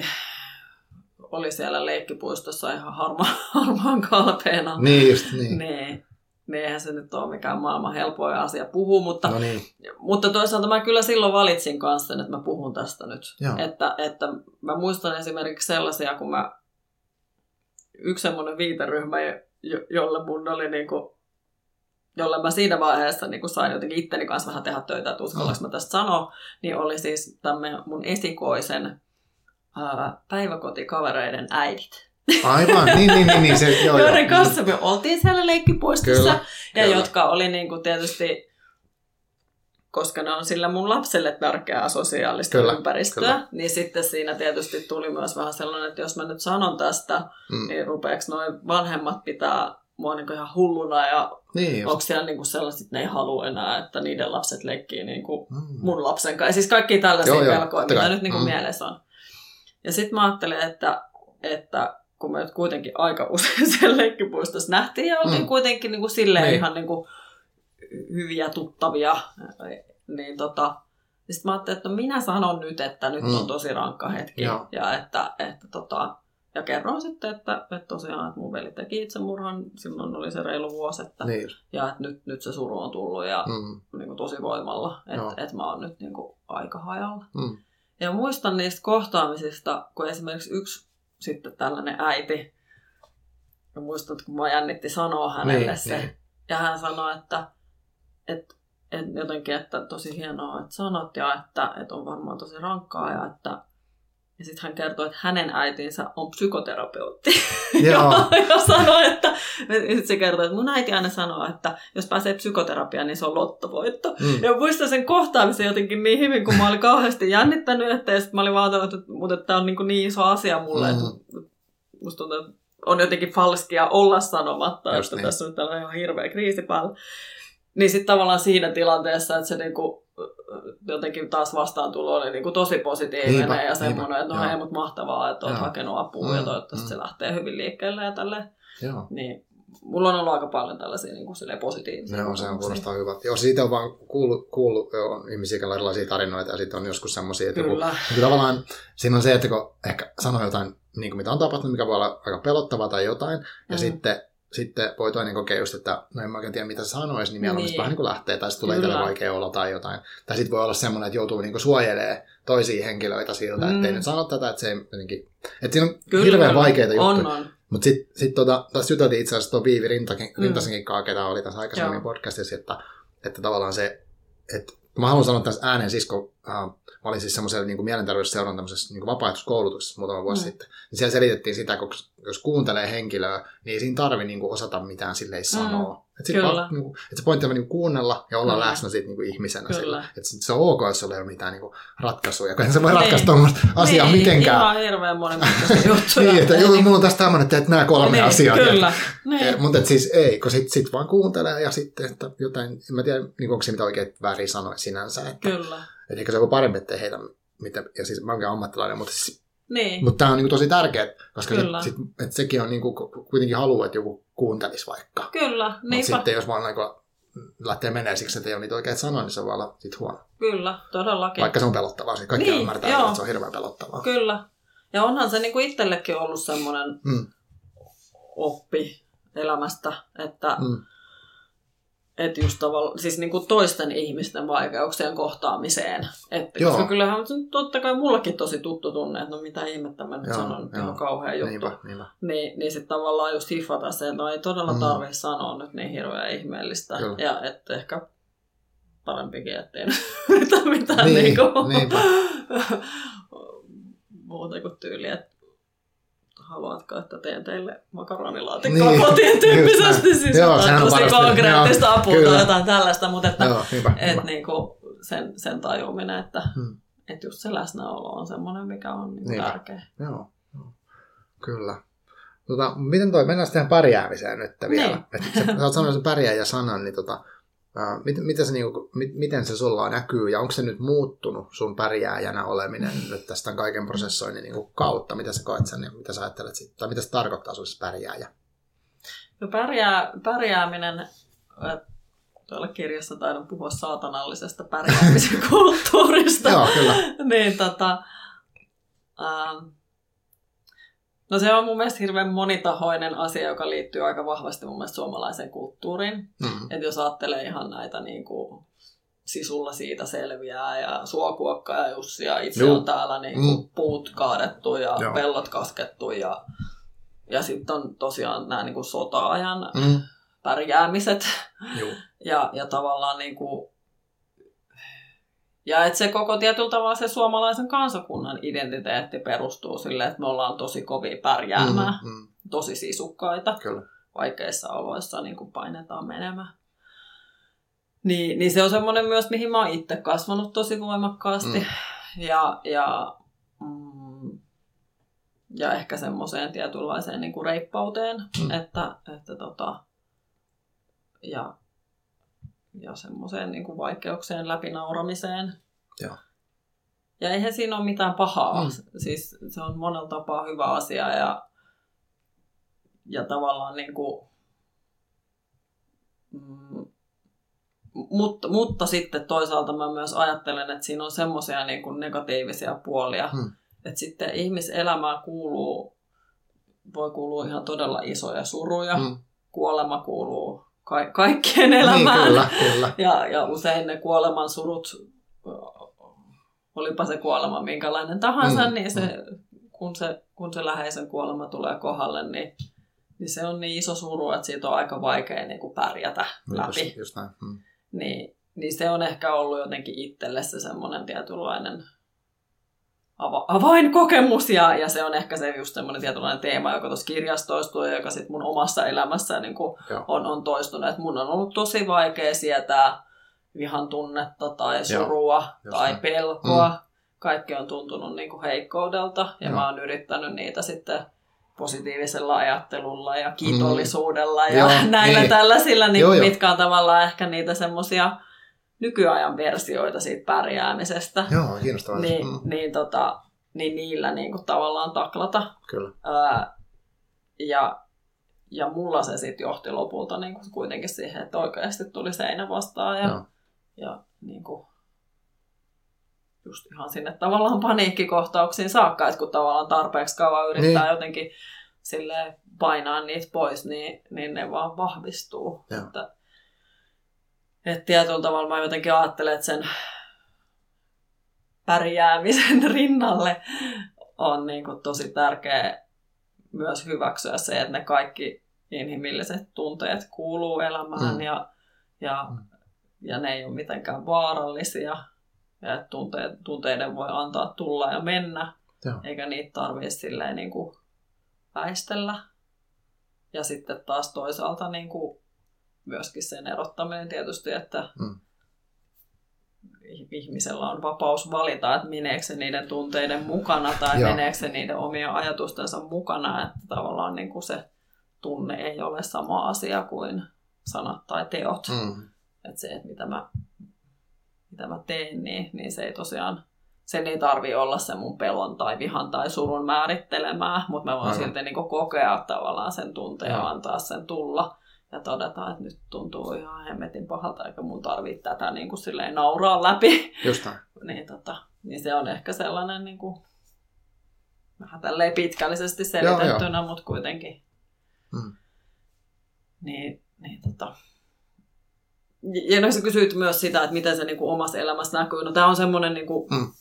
oli siellä leikkipuistossa ihan harma, harmaan kalpeena, niin, just, niin. niin niin eihän se nyt ole mikään maailman helpoin asia puhua, mutta, no niin. mutta toisaalta mä kyllä silloin valitsin kanssa että mä puhun tästä nyt. Että, että mä muistan esimerkiksi sellaisia, kun mä yksi semmoinen viiteryhmä, jolle mun oli niin kuin, jolle mä siinä vaiheessa niin sain jotenkin itteni kanssa vähän tehdä töitä, että uskallanko mä tästä sanoa, niin oli siis tämän mun esikoisen ää, päiväkotikavereiden äidit. Aivan, niin, niin, niin, niin se, joo, joiden joo. kanssa me oltiin siellä leikkipuistossa, kyllä, ja kyllä. jotka oli niin kuin tietysti, koska ne on sillä mun lapselle tärkeää sosiaalista kyllä, ympäristöä, kyllä. niin sitten siinä tietysti tuli myös vähän sellainen, että jos mä nyt sanon tästä, mm. niin rupeeko noin vanhemmat pitää mua niin ihan hulluna ja niin onko siellä niin kuin sellaiset, että ne ei halua enää, että niiden lapset leikkii niin kuin mm. mun lapsen kanssa. Siis kaikki tällaisia joo, pelkoja, joo, mitä nyt niin kuin mm. mielessä on. Ja sitten mä ajattelin, että, että kun me nyt kuitenkin aika usein siellä leikkipuistossa nähtiin ja oltiin mm. kuitenkin niin kuin silleen niin. ihan niin kuin hyviä tuttavia, niin tota, sitten mä ajattelin, että no minä sanon nyt, että nyt mm. on tosi rankka hetki. Ja, ja että, että tota, ja kerroin sitten, että, että tosiaan, että mun veli teki itsemurhan, silloin oli se reilu vuosi, että, niin. ja että nyt, nyt se suru on tullut ja mm. niin kuin tosi voimalla, että, että mä oon nyt niin kuin aika hajalla. Mm. Ja muistan niistä kohtaamisista, kun esimerkiksi yksi sitten tällainen äiti, ja muistan, kun mä jännitti sanoa hänelle niin, se, niin. ja hän sanoi, että, että, että jotenkin, että tosi hienoa, että sanot, ja että, että on varmaan tosi rankkaa, ja että ja sitten hän kertoi, että hänen äitinsä on psykoterapeutti. Joo. ja, sanoi, että sit se kertoi, että mun äiti aina sanoo, että jos pääsee psykoterapiaan, niin se on lottovoitto. Mm. Ja muistan sen kohtaamisen jotenkin niin hyvin, kun mä olin kauheasti jännittänyt, että ja sitten mä olin vaan että, mutta tämä on niin, niin iso asia mulle, mm. että musta tuntuu, että on jotenkin falskia olla sanomatta, Just että niin. tässä on tällainen ihan hirveä kriisi päällä. Niin sitten tavallaan siinä tilanteessa, että se niinku jotenkin taas vastaantulo oli niin kuin tosi positiivinen niinpä, ja semmoinen, että no hei, mutta mahtavaa, että olet hakenut apua mm, ja toivottavasti mm. se lähtee hyvin liikkeelle ja tälleen. Joo. Niin mulla on ollut aika paljon tällaisia niin kuin positiivisia. Joo, se on kuulostaa hyvältä. Joo, siitä on vaan kuullut, kuullut jo, ihmisiä, erilaisia tarinoita ja sitten on joskus semmoisia, että Kyllä. Kun, niin tavallaan siinä on se, että kun ehkä sanoo jotain, niin kuin mitä on tapahtunut, mikä voi olla aika pelottavaa tai jotain, ja mm. sitten sitten voi toinen kokea just, että no en mä oikein tiedä mitä sanoisi, niin mieluummin niin. vähän niin kuin lähtee, tai sitten tulee itselle vaikea olo tai jotain. Tai sitten voi olla semmoinen, että joutuu niin kuin suojelemaan toisia henkilöitä siltä, mm. ettei nyt sano tätä, että se ei jotenkin... Että siinä on Kyllä, hirveän vaikeita juttuja. On, on. Mutta sitten sit tota, tässä juteltiin itse asiassa tuo Viivi Rintakin, mm. Rintasenkin kanssa, ketä oli tässä aikaisemmin Joo. podcastissa, että, että tavallaan se, että mä haluan sanoa tässä ääneen siis, kun äh, mä olin siis semmoisella niin mielenterveysseuran tämmöisessä niin vapaaehtoiskoulutuksessa muutama vuosi mm. sitten, niin siellä selitettiin sitä, kun jos kuuntelee henkilöä, niin ei siinä tarvi niin kuin, osata mitään silleen sanoa. Mm. Että sit vaan, niin kuin, että se pointti on niin kuunnella ja olla Kyllä. läsnä sit, niin kuin ihmisenä. Sillä. Että sit se on ok, jos ei ole mitään niin kuin, ratkaisuja, kun se voi niin. ratkaista tuommoista asiaa niin, mitenkään. Ihan hirveän monimutkaisia juttuja. niin, että niin. mulla on tässä tämmöinen, että teet nämä kolme niin, asiaa. Kyllä. Niin. Mutta siis ei, kun sit, sit vaan kuuntelee ja sitten, että jotain, en mä tiedä, niin onko se mitä oikein väri sanoi sinänsä. Että, Kyllä. Että ehkä se on parempi, että heitä, mitä, ja siis mä oonkin ammattilainen, mutta siis niin. Mutta tämä on niinku tosi tärkeää, koska Kyllä. sit, sit, et sekin on niinku, kuitenkin haluaa, että joku kuuntelisi vaikka. Kyllä, Mutta sitten jos vaan niinku lähtee menee siksi, että ei ole niitä oikeita sanoja, niin se voi olla sit huono. Kyllä, todellakin. Vaikka se on pelottavaa. Siis kaikki niin, ymmärtää, joo. että se on hirveän pelottavaa. Kyllä. Ja onhan se niinku itsellekin ollut semmoinen mm. oppi elämästä, että mm että just tavalla, siis niin kuin toisten ihmisten vaikeuksien kohtaamiseen. Että, Joo. koska kyllähän se totta kai mullakin tosi tuttu tunne, että no mitä ihmettä mä nyt Joo, sanon, että on kauhea juttu. Niinpä, niinpä. Niin, niin sitten tavallaan just hiffata se, että no ei todella mm. tarvitse mm. sanoa nyt niin hirveän ihmeellistä. Kyllä. Ja että ehkä parempikin, ettei yritä mitään niin, niin kuin, muuta kuin tyyliä. Haluatko, että teen teille makaronilaatikkoa niin, kotiin tyyppisesti. Siis joo, sehän tosi konkreettista apua tai jotain tällaista, mutta että, joo, hyvä, et hyvä. Niinku sen, sen tajuminen, että, hmm. että just se läsnäolo on semmoinen, mikä on niin niin. tärkeä. Joo, joo, kyllä. Tota, miten toi, mennään sitten pärjäämiseen nyt vielä. Niin. Et sä, sä oot sanonut sen pärjääjä-sanan, niin tota, mit, miten, se, niin kuin, mit, miten se sulla näkyy ja onko se nyt muuttunut sun pärjääjänä oleminen nyt tästä kaiken prosessoinnin niin kuin kautta? Mitä sä koet sen ja mitä sä ajattelet siitä? Tai mitä se tarkoittaa sulle pärjääjä? No pärjää, pärjääminen, tuolla kirjassa taidan puhua saatanallisesta pärjäämisen kulttuurista. Joo, kyllä. niin tota, uh, No se on mun mielestä hirveän monitahoinen asia, joka liittyy aika vahvasti mun mielestä suomalaiseen kulttuuriin. Mm. Että jos ajattelee ihan näitä niin kuin, sisulla siitä selviää ja suokuokka ja Jussi ja itse Juh. on täällä niin kuin, mm. puut kaadettu ja Joo. pellot kaskettu ja, ja sitten on tosiaan nämä niin kuin sota-ajan mm. pärjäämiset ja, ja tavallaan niin kuin, ja että se koko tietyllä tavalla se suomalaisen kansakunnan identiteetti perustuu sille, että me ollaan tosi kovia pärjäämään, mm, mm. tosi sisukkaita. Kyllä. Vaikeissa oloissa niin kuin painetaan menemään. Niin, niin se on semmoinen myös, mihin mä oon itse kasvanut tosi voimakkaasti. Mm. Ja, ja, mm, ja ehkä semmoiseen tietynlaiseen niin kuin reippauteen, mm. että, että tota, ja ja semmoiseen niin kuin vaikeuksien läpinauramiseen. Joo. Ja eihän siinä ole mitään pahaa. Mm. Siis se on monella tapaa hyvä asia ja, ja tavallaan niin kuin, mm, mutta, mutta sitten toisaalta mä myös ajattelen, että siinä on semmoisia niin kuin negatiivisia puolia, mm. että sitten ihmiselämään kuuluu, voi kuulua ihan todella isoja suruja, mm. kuolema kuuluu ka- kaikkien niin, elämään. Niin, kyllä, kyllä. Ja, ja usein ne kuoleman surut, olipa se kuolema minkälainen tahansa, mm, niin se, mm. kun, se, kun se läheisen kuolema tulee kohdalle, niin, niin se on niin iso suru, että siitä on aika vaikea niin kuin pärjätä niin, läpi. Just, just näin. Mm. Niin, niin se on ehkä ollut jotenkin itselle se semmoinen tietynlainen ava- avainkokemus ja, ja se on ehkä se just semmoinen tietynlainen teema, joka tuossa kirjassa toistuu ja joka sitten mun omassa elämässä niin on, on toistunut. Et mun on ollut tosi vaikea sietää vihan tunnetta tai surua Joo, tai näin. pelkoa. Mm. Kaikki on tuntunut niin kuin heikkoudelta ja Joo. mä oon yrittänyt niitä sitten positiivisella ajattelulla ja kiitollisuudella mm. ja Joo, näillä niin. tällaisilla, niin, Joo, mitkä on tavallaan ehkä niitä semmoisia nykyajan versioita siitä pärjäämisestä. Joo, kiinnostavaa. Niin, mm. niin, tota, niin niillä niin kuin tavallaan taklata. Kyllä. Ää, ja, ja mulla se sitten johti lopulta niin kuin kuitenkin siihen, että oikeasti tuli seinä vastaan ja, ja niin kuin, just ihan sinne tavallaan paniikkikohtauksiin saakka, että kun tavallaan tarpeeksi kauan yrittää niin. jotenkin sille painaa niitä pois, niin, niin ne vaan vahvistuu. Että, että tietyllä tavalla mä jotenkin ajattelen, että sen pärjäämisen rinnalle on niin kuin tosi tärkeä myös hyväksyä se, että ne kaikki inhimilliset tunteet kuuluu elämään mm. ja, ja, mm. ja ne ei ole mitenkään vaarallisia. Ja tunteet, tunteiden voi antaa tulla ja mennä, Joo. eikä niitä tarvitse silleen niin kuin väistellä. Ja sitten taas toisaalta niin kuin myöskin sen erottaminen tietysti, että mm. ihmisellä on vapaus valita, että meneekö se niiden tunteiden mukana tai Joo. meneekö se niiden omia ajatustensa mukana, että tavallaan niin kuin se tunne ei ole sama asia kuin sanat tai teot. Mm. Että se, että mitä mä, mitä mä teen, niin, niin se ei tosiaan sen ei tarvi olla se mun pelon tai vihan tai surun määrittelemää, mutta mä voin Aivan. silti niin kokea tavallaan sen tunteen ja antaa sen tulla ja todetaan, että nyt tuntuu ihan hemmetin pahalta, eikä mun tarvitse tätä niin kuin silleen nauraa läpi. Just niin, tota, niin se on ehkä sellainen niin kuin, vähän tälleen pitkällisesti selitettynä, mutta kuitenkin. Mm. Niin, niin tota. Ja no sä kysyit myös sitä, että miten se niin kuin omassa elämässä näkyy. No tämä on semmoinen niin kuin, mm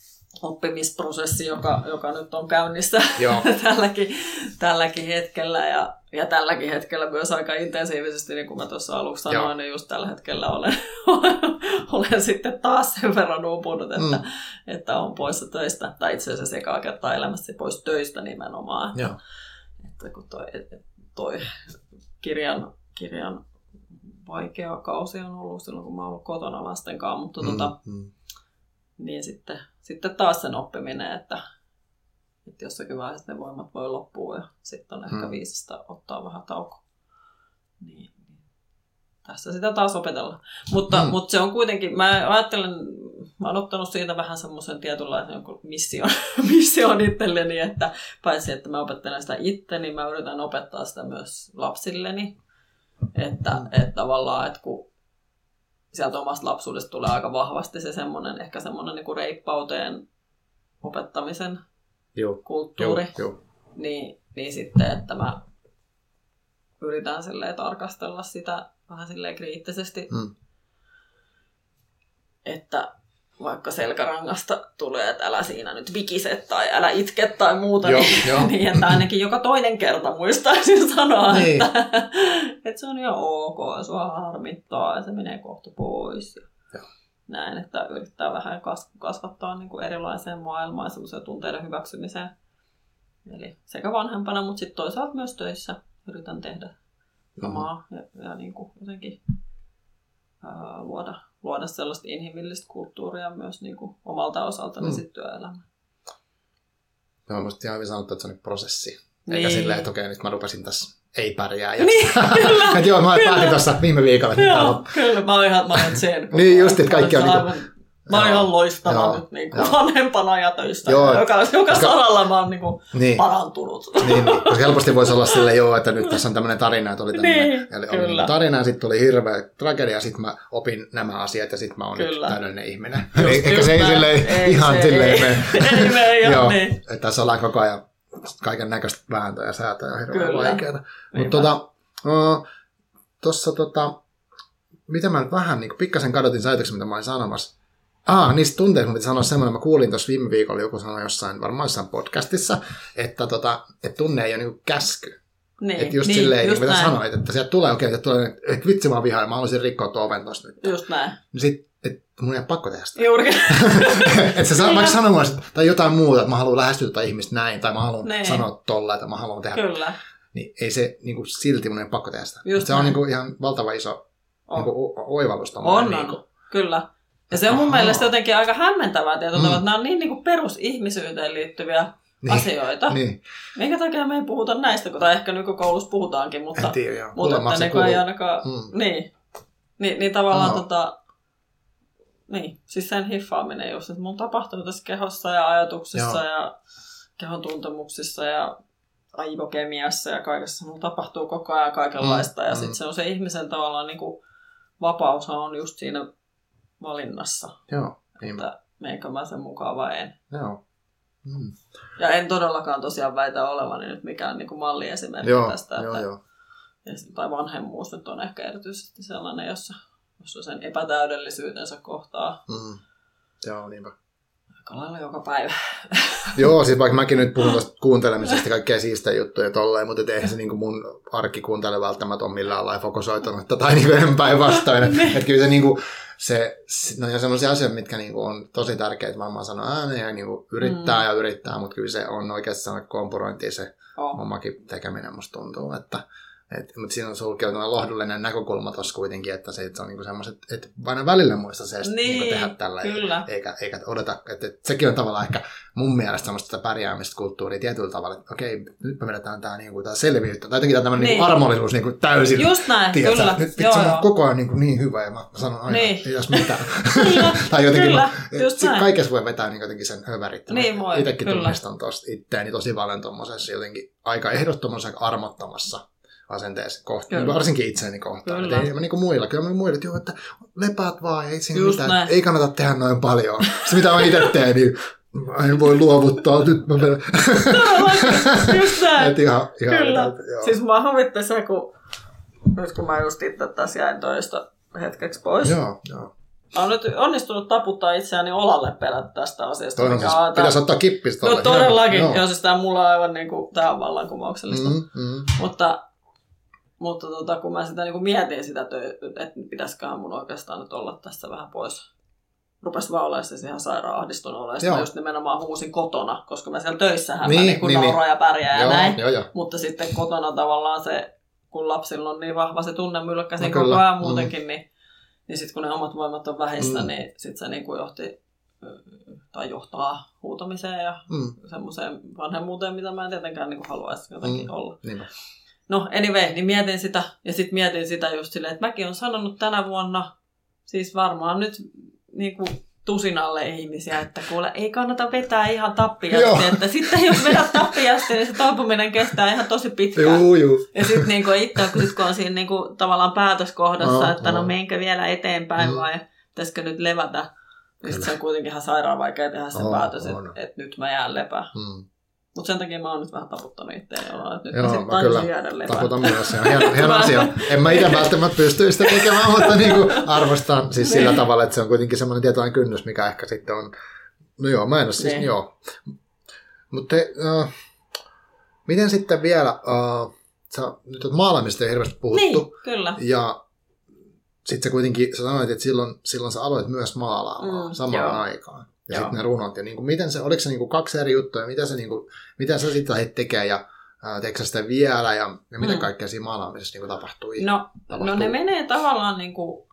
oppimisprosessi, joka, joka nyt on käynnissä tälläkin, tälläkin hetkellä. Ja, ja tälläkin hetkellä myös aika intensiivisesti, niin kuin mä tuossa aluksi sanoin, Joo. niin just tällä hetkellä olen, olen sitten taas sen verran uupunut, että, mm. että on poissa töistä. Tai itse asiassa ekaa kertaa elämässä pois töistä nimenomaan. Joo. että kun toi, toi kirjan, kirjan vaikea kausi on ollut silloin, kun mä oon ollut kotona lasten kanssa, mutta mm, tota, mm. niin sitten, sitten taas sen oppiminen, että, että jossakin vaiheessa ne voimat voi loppua ja sitten on ehkä mm. viisasta ottaa vähän tauko. Niin, niin, tässä sitä taas opetellaan. Mutta, mm. mutta se on kuitenkin, mä ajattelen, mä oon ottanut siitä vähän semmoisen tietynlaisen jonkun mission, mission itselleni, että paitsi että mä opettelen sitä itse, niin mä yritän opettaa sitä myös lapsilleni. Että, että tavallaan, että kun sieltä omasta lapsuudesta tulee aika vahvasti se semmoinen, ehkä semmoinen niin kuin reippauteen opettamisen joo, kulttuuri, joo, joo. Niin, niin sitten, että mä yritän tarkastella sitä vähän silleen kriittisesti, mm. että vaikka selkärangasta tulee, että älä siinä nyt vikiset tai älä itke tai muuta, joo, niin, jo. niin että ainakin joka toinen kerta muistaisin sanoa, niin. että, että se on ihan ok, sua harmittaa ja se menee kohta pois. Ja näin, että yrittää vähän kasvattaa niin kuin erilaiseen maailmaan ja tunteiden hyväksymiseen. Eli sekä vanhempana, mutta sitten toisaalta myös töissä yritän tehdä samaa mm-hmm. ja, ja niin kuin jotenkin ää, luoda luoda sellaista inhimillistä kulttuuria myös niin kuin omalta osaltani mm. sitten työelämään. Joo, musta ihan hyvin sanottu, että se on prosessi. Niin. Eikä silleen, että okei, nyt mä rupesin tässä ei pärjää. Ja niin, kyllä. että joo, mä päätin tuossa viime viikolla. Joo, kyllä, mä oon ihan, mä oon sen. niin, just, että kaikki on niin Mä oon ihan loistava joo, nyt niin kuin vanhempana ja töistä. Joo, joka, joka koska, saralla mä oon niin kuin niin, parantunut. Niin, niin, koska helposti voisi olla sille joo, että nyt tässä on tämmöinen tarina, että oli tämmöinen niin, eli oli kyllä. tarina ja sitten tuli hirveä tragedia ja sitten mä opin nämä asiat ja sitten mä oon kyllä. nyt täydellinen ihminen. Just, Eikä just se ei, silleen, ei ihan se, silleen ei, mene. Ei mene joo, niin. Että tässä ollaan koko ajan kaiken näköistä vääntöä ja säätöä on hirveän vaikeaa. Mutta tota, tuossa tota, mitä mä nyt vähän niin pikkasen kadotin säitöksen, mitä mä olin sanomassa. Ah, niistä tunteista mitä sanoa semmoinen, mä kuulin tuossa viime viikolla, joku sanoi jossain, varmaan jossain podcastissa, että, tota, että tunne ei ole niin käsky. Niin, että just niin, silleen, just niin, mitä sanoit, että sieltä tulee, okei, okay, että tulee, että vitsi mä vihaan, mä haluaisin rikkoa tuon oven tosta nyt. Just näin. Niin sit, että mun ei ole pakko tehdä sitä. Juuri. että sä vaikka sanomaan, tai jotain muuta, että mä haluan lähestyä tätä ihmistä näin, tai mä haluan niin. sanoa tolla, että mä haluan tehdä. Kyllä. Niin ei se niin kuin, silti mun ei ole pakko tehdä sitä. Just se näin. on niin kuin, ihan valtava iso on. Niin kuin, oivallus. On, niin kuin. kyllä. Ja se on mun Aha. mielestä jotenkin aika hämmentävää tietyllä mm. että nämä on niin, niin kuin perusihmisyyteen liittyviä niin, asioita. Niin. Minkä takia me ei puhuta näistä, kun ehkä nykykoulussa puhutaankin, mutta, tiedä, mutta että niin ei ainakaan... Mm. Niin. Ni, niin tavallaan no. tota, niin, siis sen hiffaaminen just, että mun tapahtuu tässä kehossa ja ajatuksissa Joo. ja kehon tuntemuksissa ja aivokemiassa ja kaikessa. Mun tapahtuu koko ajan kaikenlaista mm. ja sitten mm. se on se ihmisen tavallaan niin kuin, vapaus on just siinä valinnassa. Joo. Että meinkö mä sen mukaan vai en. Joo. Mm. Ja en todellakaan tosiaan väitä olevani nyt mikään niin kuin malliesimerkki joo, tästä. Joo, että, joo. Tai vanhemmuus nyt on ehkä erityisesti sellainen, jossa, jossa sen epätäydellisyytensä kohtaa. Mm. Joo, niinpä. Aika lailla joka päivä. Joo, siis vaikka mäkin nyt puhun tuosta kuuntelemisesta kaikkea siistä juttuja tolleen, mutta eihän se niin mun arkikuuntele välttämättä ole millään lailla fokusoitunut tai niin päinvastoin. että et kyllä se niin kuin, se, no ja sellaisia asioita, mitkä niinku on tosi tärkeitä varmaan sanoa ääneen ja niinku yrittää mm. ja yrittää, mutta kyllä se on oikeastaan kompurointi se oh. omakin tekeminen musta tuntuu, että et, mutta siinä on sulkeutunut lohdullinen näkökulma tuossa kuitenkin, että se, että se on niinku semmoiset, että aina välillä muista se, että niin, niinku tehdä tällä, kyllä. Eikä, eikä odota, että, että sekin on tavallaan ehkä mun mielestä semmoista pärjäämistä kulttuuria tietyllä tavalla, että okei, nyt me vedetään tämä niinku, tää selviyttä, tai jotenkin tämmöinen niin. niinku armollisuus niinku täysin. Just näin, tiedätkö, kyllä. Nyt pitää sanoa koko ajan niinku niin hyvä, ja mä sanon aina, niin. ei jos mitään. tai jotenkin, kyllä, mä, just näin. kaikessa voi vetää niin jotenkin sen hövärit. Niin voi, Itsekin tunnistan tuosta itteeni tosi paljon tuommoisessa jotenkin aika ehdottomassa armottamassa asenteessa kohtaan, Kyllä. varsinkin itseäni kohtaan. Kyllä. Ei, mä niin kuin muilla, kyllä mä muille, että, joo, että lepäät vaan, ei siinä mitään, näin. ei kannata tehdä noin paljon. Se mitä mä itse teen, niin mä en voi luovuttaa, nyt mä menen. just näin. Et ihan, ihan Kyllä. Edeltä, siis mä havittin se, kun, nyt kun mä just itse tässä jäin toista hetkeksi pois. Joo, joo. Mä oon nyt onnistunut taputtaa itseäni olalle pelätä tästä asiasta. Toinen siis, on, pitäisi ottaa kippistä. No todellakin, joo, joo siis tämä mulla on aivan niin kuin, tämä on vallankumouksellista. Mm, mm. Mutta mutta tota, kun mä sitä niin kuin mietin sitä, että pitäisiköhän mun oikeastaan nyt olla tässä vähän pois, rupesi vaan olemaan siis ihan sairaan ahdistunut olemaan. Sitten just nimenomaan huusin kotona, koska mä siellä töissähän niin, mä niin kuin niin, niin. ja pärjää ja näin. Jo, jo. Mutta sitten kotona tavallaan se, kun lapsilla on niin vahva se tunnemylkkä no, koko ajan muutenkin, mm. niin, niin sitten kun ne omat voimat on vähissä, mm. niin sitten se niin kuin johti tai johtaa huutamiseen ja mm. semmoiseen vanhemmuuteen, mitä mä en tietenkään niin kuin haluaisi jotenkin mm. olla. Niinpä. No anyway, niin mietin sitä ja sitten mietin sitä just silleen, että mäkin on sanonut tänä vuonna, siis varmaan nyt niin kuin tusinalle ihmisiä, että kuule, ei kannata vetää ihan tappiasti, että sitten jos vedät tappiasti, niin se toipuminen kestää ihan tosi pitkään. Juu, juu. Ja sitten niin itse, kun, kun on siinä niin kuin, tavallaan päätöskohdassa, no, että no, no menkö vielä eteenpäin mm. vai pitäisikö nyt levätä, niin se on kuitenkin ihan sairaan vaikea tehdä se oh, päätös, että et nyt mä jään lepää. Mm. Mutta sen takia mä oon nyt vähän taputtanut itseäni että nyt Joo, mä, kyllä lepää. taputan myös. Se on hieno, hieno asia. En mä itse välttämättä pysty sitä tekemään, mutta niin kuin arvostan siis sillä niin. tavalla, että se on kuitenkin semmoinen tietoinen kynnys, mikä ehkä sitten on... No joo, mä en ole siis, niin. joo. Mutta uh, miten sitten vielä, uh, sä, nyt on maalaamista ei hirveästi puhuttu. Niin, kyllä. Ja sitten sä kuitenkin, sä sanoit, että silloin, silloin sä aloit myös maalaamaan mm, samaan joo. aikaan. Ja sitten ne runot. Ja niin kuin, miten se, oliko se niin kuin kaksi eri juttuja, mitä, se, niin kuin, mitä sä sitten lähdit tekemään ja teekö sitä vielä ja, ja mitä mm. kaikkea siinä maalaamisessa niin kuin tapahtui? No, tapahtui? no ne menee tavallaan niin kuin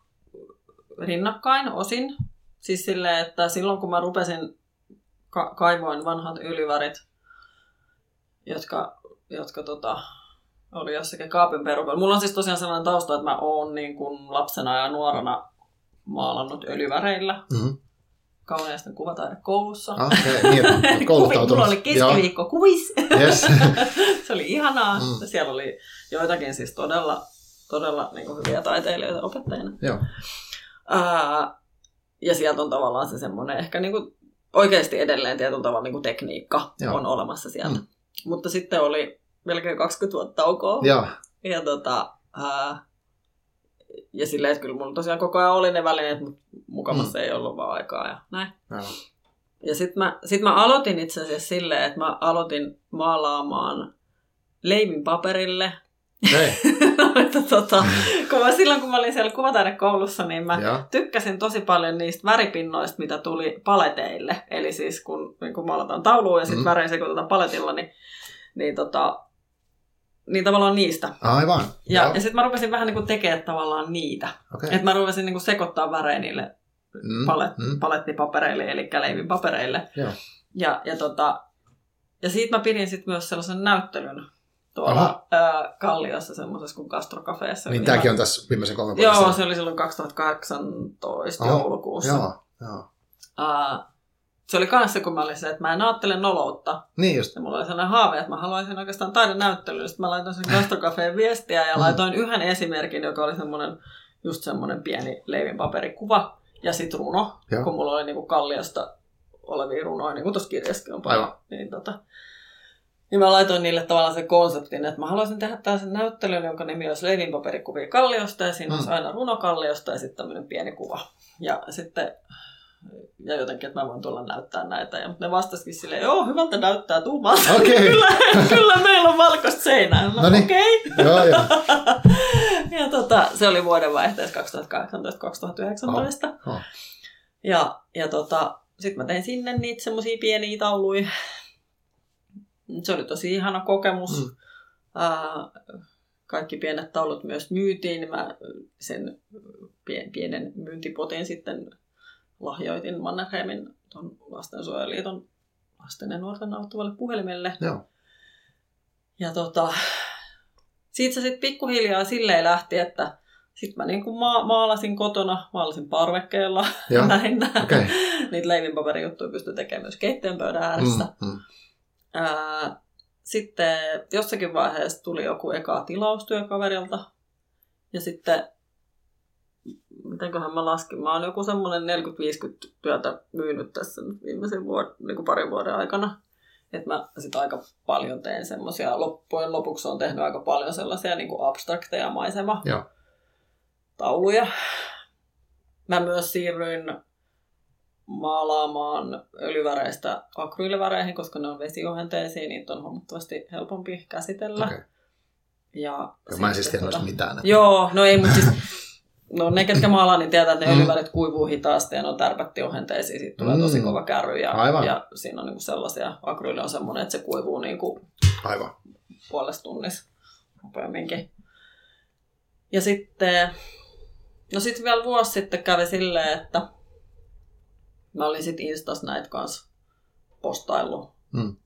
rinnakkain osin. Siis silleen, että silloin kun mä rupesin, ka- kaivoin vanhat ylivärit, jotka, jotka tota, oli jossakin kaapin perukalla. Mulla on siis tosiaan sellainen tausta, että mä oon niin kuin lapsena ja nuorena maalannut öljyväreillä. Mm-hmm kauneasti kuvataidekoulussa. Ah, okay, niin, Mulla oli keskiviikko kuvis. Yes. se oli ihanaa. Mm. Siellä oli joitakin siis todella, todella niin kuin hyviä taiteilijoita opettajina. Joo. Uh, ja sieltä on tavallaan se semmoinen ehkä niin kuin oikeasti edelleen tietyllä tavalla niin kuin tekniikka Joo. on olemassa sieltä. Mm. Mutta sitten oli melkein 20 vuotta taukoa. Joo. Ja tota, uh, ja silleen, että kyllä mulla tosiaan koko ajan oli ne välineet, mutta mukavassa mm. ei ollut vaan aikaa ja näin. Ja, ja sitten mä, sit mä aloitin itse asiassa silleen, että mä aloitin maalaamaan leivin paperille. että tota, kun mä, silloin kun mä olin siellä kuvataidekoulussa, niin mä ja. tykkäsin tosi paljon niistä väripinnoista, mitä tuli paleteille. Eli siis kun, niin kun maalataan tauluun ja sitten mm. värein sekoitetaan paletilla, niin, niin tota, niin tavallaan niistä. Aivan. Ja, ja sitten mä rupesin vähän niin kuin tekemään tavallaan niitä. Okay. Että mä rupesin niin kuin sekoittaa värejä niille mm, palet, mm. palettipapereille, eli leivinpapereille. Joo. Ja, ja, tota, ja siitä mä pidin sitten myös sellaisen näyttelyn tuolla ää, Kalliossa semmoisessa kuin Castro Cafeessa. Niin tämäkin on tässä viimeisen kolme Joo, se oli silloin 2018 Oho, joulukuussa. Joo, joo. Uh, se oli kanssa, kun mä olin se, että mä en ajattele noloutta. Niin just. Ja mulla oli sellainen haave, että mä haluaisin oikeastaan taidenäyttelyyn. Sitten mä laitoin sen Gastrocafeen viestiä ja mm. laitoin yhden esimerkin, joka oli semmoinen, just semmoinen pieni leivinpaperikuva ja sitten runo, Joo. kun mulla oli niinku kalliosta olevia runoja, niin kuin tuossa kirjassakin on paljon. Niin, tota, niin mä laitoin niille tavallaan se konseptin, että mä haluaisin tehdä tällaisen näyttelyn, jonka nimi olisi leivinpaperikuvia kalliosta ja siinä mm. olisi aina runo kalliosta ja sitten tämmöinen pieni kuva. Ja sitten ja jotenkin, että mä voin tulla näyttää näitä. Ja, mutta ne vastasikin silleen, joo, hyvältä näyttää, tuu vaan. Okay. kyllä, kyllä, meillä on valkoista seinää. No, okei. Okay. joo, joo. ja tota, se oli vuodenvaihteessa 2018-2019. Oh. Oh. Ja, ja tota, sitten mä tein sinne niitä semmoisia pieniä tauluja. Se oli tosi ihana kokemus. Mm. Uh, kaikki pienet taulut myös myytiin, niin mä sen pienen myyntipotin sitten lahjoitin Mannerheimin tuon lastensuojeliiton lasten ja nuorten auttavalle puhelimelle. Joo. Ja tota, siitä se sitten pikkuhiljaa silleen lähti, että sitten mä niinku ma- maalasin kotona, maalasin parvekkeella lähinnä. Okay. Niitä leivinpaperijuttuja pystyi tekemään myös keittiön pöydän ääressä. Mm, mm. Ää, sitten jossakin vaiheessa tuli joku eka tilaustyö kaverilta. Ja sitten mitenköhän mä laskin, mä oon joku semmoinen 40-50 työtä myynyt tässä viimeisen vuoden, niin kuin parin vuoden aikana. Että mä sitten aika paljon teen semmoisia, loppujen lopuksi on tehnyt aika paljon sellaisia niin kuin abstrakteja maisema tauluja. Mä myös siirryin maalaamaan öljyväreistä akryyliväreihin, koska ne on vesiohenteisiä, niitä on huomattavasti helpompi käsitellä. Okay. Ja, ja mä en siis tiedä tuota, mitään. Joo, no ei, mutta siis No ne, ketkä maalaa, niin tietää, että ne mm. öljyvärit kuivuu hitaasti ja ne on tärpättiohenteisia, siitä tulee mm. tosi kova kärry ja, Aivan. ja siinä on niin kuin sellaisia, akryyli on semmoinen, että se kuivuu niin kuin Aivan. puolesta tunnissa nopeamminkin. Ja sitten, no sitten vielä vuosi sitten kävi silleen, että mä olin sitten Instas näitä kanssa postaillut. Mm.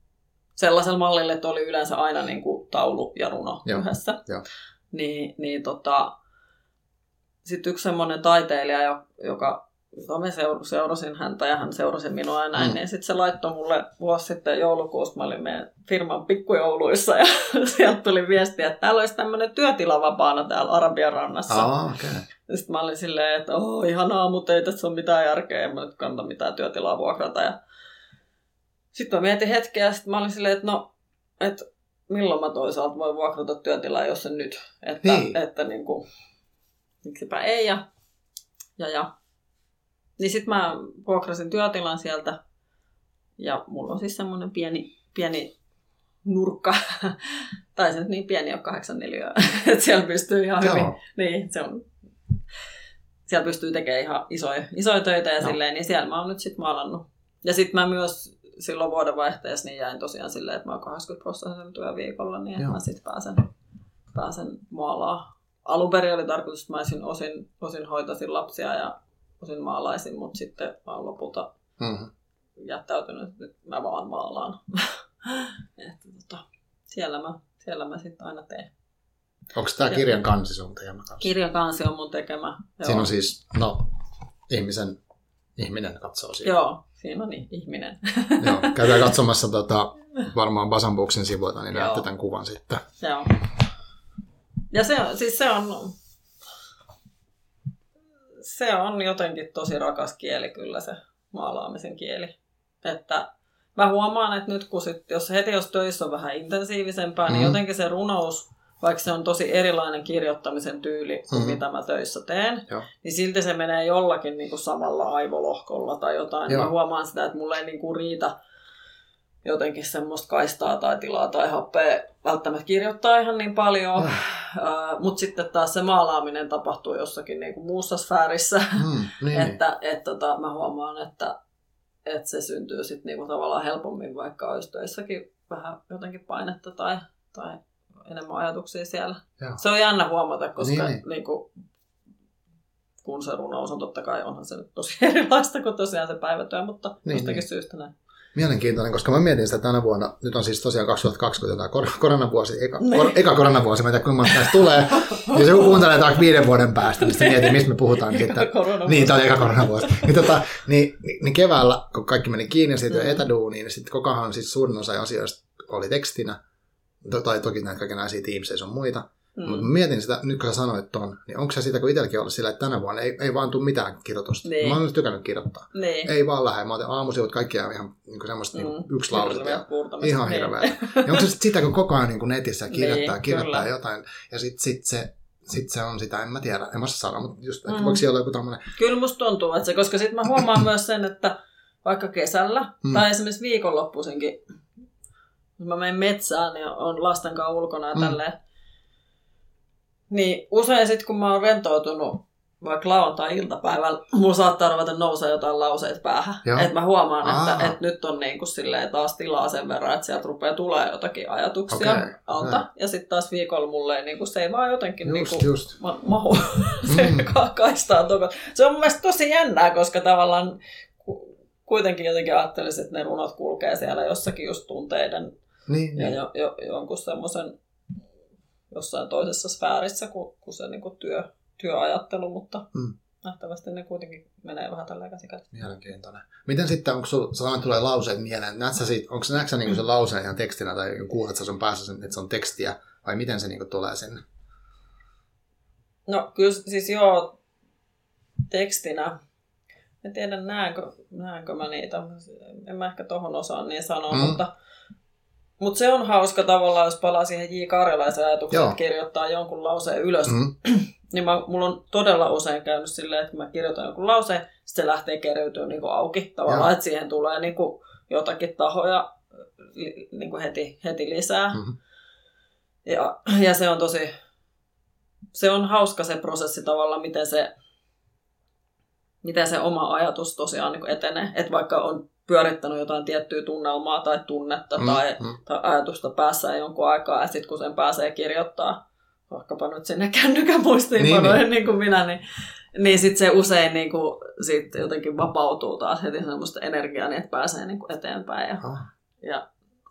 Sellaisella mallilla, että oli yleensä aina niin kuin taulu ja runo Joo. yhdessä. Joo. Niin, niin tota, sitten yksi semmoinen taiteilija, joka jota me seurasin häntä ja hän seurasi minua ja näin, mm. niin sitten se laittoi mulle vuosi sitten joulukuussa, mä olin meidän firman pikkujouluissa ja sieltä tuli viesti, että täällä olisi tämmöinen työtila vapaana täällä Arabian rannassa. Oh, okay. Sitten mä olin silleen, että oh, ihanaa, mutta ei tässä ole mitään järkeä, en mä nyt kannata mitään työtilaa vuokrata. Ja... Sitten mä mietin hetkeä ja sitten mä olin silleen, että no, että milloin mä toisaalta voin vuokrata työtilaa, jos se nyt. Että, niin. että niin kuin, miksipä ei. Ja, ja, ja. Niin sitten mä vuokrasin työtilan sieltä. Ja mulla on siis semmoinen pieni, pieni nurkka. tai se nyt niin pieni on kahdeksan neliöä. että siellä pystyy ihan Joo. hyvin. Niin, se on siellä pystyy tekemään ihan isoja, isoja töitä ja no. silleen, niin siellä mä oon nyt sitten maalannut. Ja sitten mä myös silloin vuodenvaihteessa niin jäin tosiaan silleen, että mä oon 80 prosenttia työviikolla, niin että mä sitten pääsen, pääsen maalaa alun perin oli tarkoitus, että mä olisin osin, osin hoitasin lapsia ja osin maalaisin, mutta sitten mä oon lopulta mm-hmm. jättäytynyt, että nyt mä vaan maalaan. että tota, siellä mä, siellä mä sitten aina teen. Onko tämä kirjan kansi sun tekemä kanssa? Kirjan kansi on mun tekemä. Joo. Siinä on siis, no, ihmisen, ihminen katsoo siinä. Joo, siinä on ihminen. Joo, käydään katsomassa tota, varmaan Basan Booksin sivuilta, niin näette tämän kuvan sitten. Joo. Ja se, on, siis se on, se on jotenkin tosi rakas kieli kyllä se maalaamisen kieli. Että mä huomaan, että nyt kun sit, jos heti jos töissä on vähän intensiivisempää, mm-hmm. niin mhm. jotenkin se runous, vaikka se on tosi erilainen kirjoittamisen tyyli kuin mm-hmm. mitä mä töissä teen, Joo. niin silti se menee jollakin niin kuin samalla aivolohkolla tai jotain. Joo. Mä huomaan sitä, että mulle ei niin kuin riitä jotenkin semmoista kaistaa tai tilaa tai happea välttämättä kirjoittaa ihan niin paljon. Uh, Mutta sitten taas se maalaaminen tapahtuu jossakin niinku muussa sfäärissä. Mm, niin. että et, tota, mä huomaan, että et se syntyy sitten niinku tavallaan helpommin, vaikka olisi töissäkin vähän jotenkin painetta tai, tai enemmän ajatuksia siellä. Joo. Se on jännä huomata, koska niin, niin. Niinku, kun se runous on totta kai, onhan se nyt tosi erilaista kuin tosiaan se päivätyö, mutta niin, jostakin niin. syystä näin. Mielenkiintoinen, koska mä mietin sitä tänä vuonna, nyt on siis tosiaan 2020 tämä kor- koronavuosi, eka, niin. kor- eka koronavuosi, mä en tiedä kuinka monta näistä tulee. Jos joku kuuntelee taas viiden vuoden päästä, niin sitten mietin, mistä me puhutaan. Niin, että, niin, tämä oli eka koronavuosi. Niin, tota, niin, niin, niin, keväällä, kun kaikki meni kiinni ja sitten mm. etäduuniin, niin sitten kokohan siis suurin osa asioista oli tekstinä. Tai toki näitä kaikenlaisia Teamsia on muita. Mm. Mutta mietin sitä, nyt kun sä sanoit ton, niin onko se sitä, kun itselläkin ollut sillä, että tänä vuonna ei, ei vaan tule mitään kirjoitusta. Niin. Mä oon nyt tykännyt kirjoittaa. Niin. Ei vaan lähde. Mä oon aamusivut kaikki ihan niin semmoista mm. niin yksi lauset ja ihan niin. hirveä. ja onko se sit sitä, kun koko ajan niin kuin netissä kirjoittaa, niin, kirjoittaa kyllä. jotain, ja sitten sit se sitten se on sitä, en mä tiedä, en mä sanoa, mutta just, että mm. voiko siellä olla joku tämmöinen... Kyllä musta tuntuu, että se, koska sitten mä huomaan myös sen, että vaikka kesällä mm. tai esimerkiksi viikonloppuisinkin, kun mä menen metsään ja on lasten kanssa ulkona ja mm. tälleen, niin usein sitten kun mä oon rentoutunut vaikka lauantai-iltapäivällä, mulla saattaa ruveta nousee jotain lauseita päähän. Että mä huomaan, että, että nyt on niin kuin silleen taas tilaa sen verran, että sieltä rupeaa tulee jotakin ajatuksia okay. alta. Ja, ja sitten taas viikolla mulle ei, niin kuin, se ei vaan jotenkin just, niin kuin, just. Ma- mahu mm. kaistaan. Se on mun mielestä tosi jännää, koska tavallaan kuitenkin jotenkin ajattelisin, että ne runot kulkee siellä jossakin just tunteiden niin, ja niin. Jo, jo, jonkun semmoisen jossain toisessa sfäärissä kuin, kuin se niin kuin työ, työajattelu, mutta mm. nähtävästi ne kuitenkin menee vähän tällä käsikädessä. Mielenkiintoinen. Miten sitten, onko sinulla tulee lauseet mieleen, näetkö siitä, onko näetkö niin se lause ihan tekstinä tai kuulet sä sun päässä, että se on tekstiä, vai miten se niin kuin tulee sinne? No kyllä siis joo, tekstinä. En tiedä, näenkö, näenkö mä niitä. En mä ehkä tohon osaa niin sanoa, mm. mutta mutta se on hauska tavallaan, jos palaa siihen J. Karjalaisen ajatukseen, että kirjoittaa jonkun lauseen ylös. Mm. niin mä, mulla on todella usein käynyt silleen, että mä kirjoitan jonkun lauseen, sitten se lähtee kereytyä niin auki tavallaan, Joo. että siihen tulee niin kuin jotakin tahoja niin kuin heti, heti lisää. Mm-hmm. Ja, ja se on tosi, se on hauska se prosessi tavallaan, miten se, miten se oma ajatus tosiaan niin etenee. Että vaikka on pyörittänyt jotain tiettyä tunnelmaa tai tunnetta mm, tai, mm. tai ajatusta päässä jonkun aikaa, ja sitten kun sen pääsee kirjoittaa vaikkapa nyt sinne kännykän muistiinpanoihin niin, niin. niin kuin minä, niin, niin sitten se usein niin kuin, sit jotenkin vapautuu taas heti semmoista energiaa, niin että pääsee niin kuin eteenpäin. Ja, ah. ja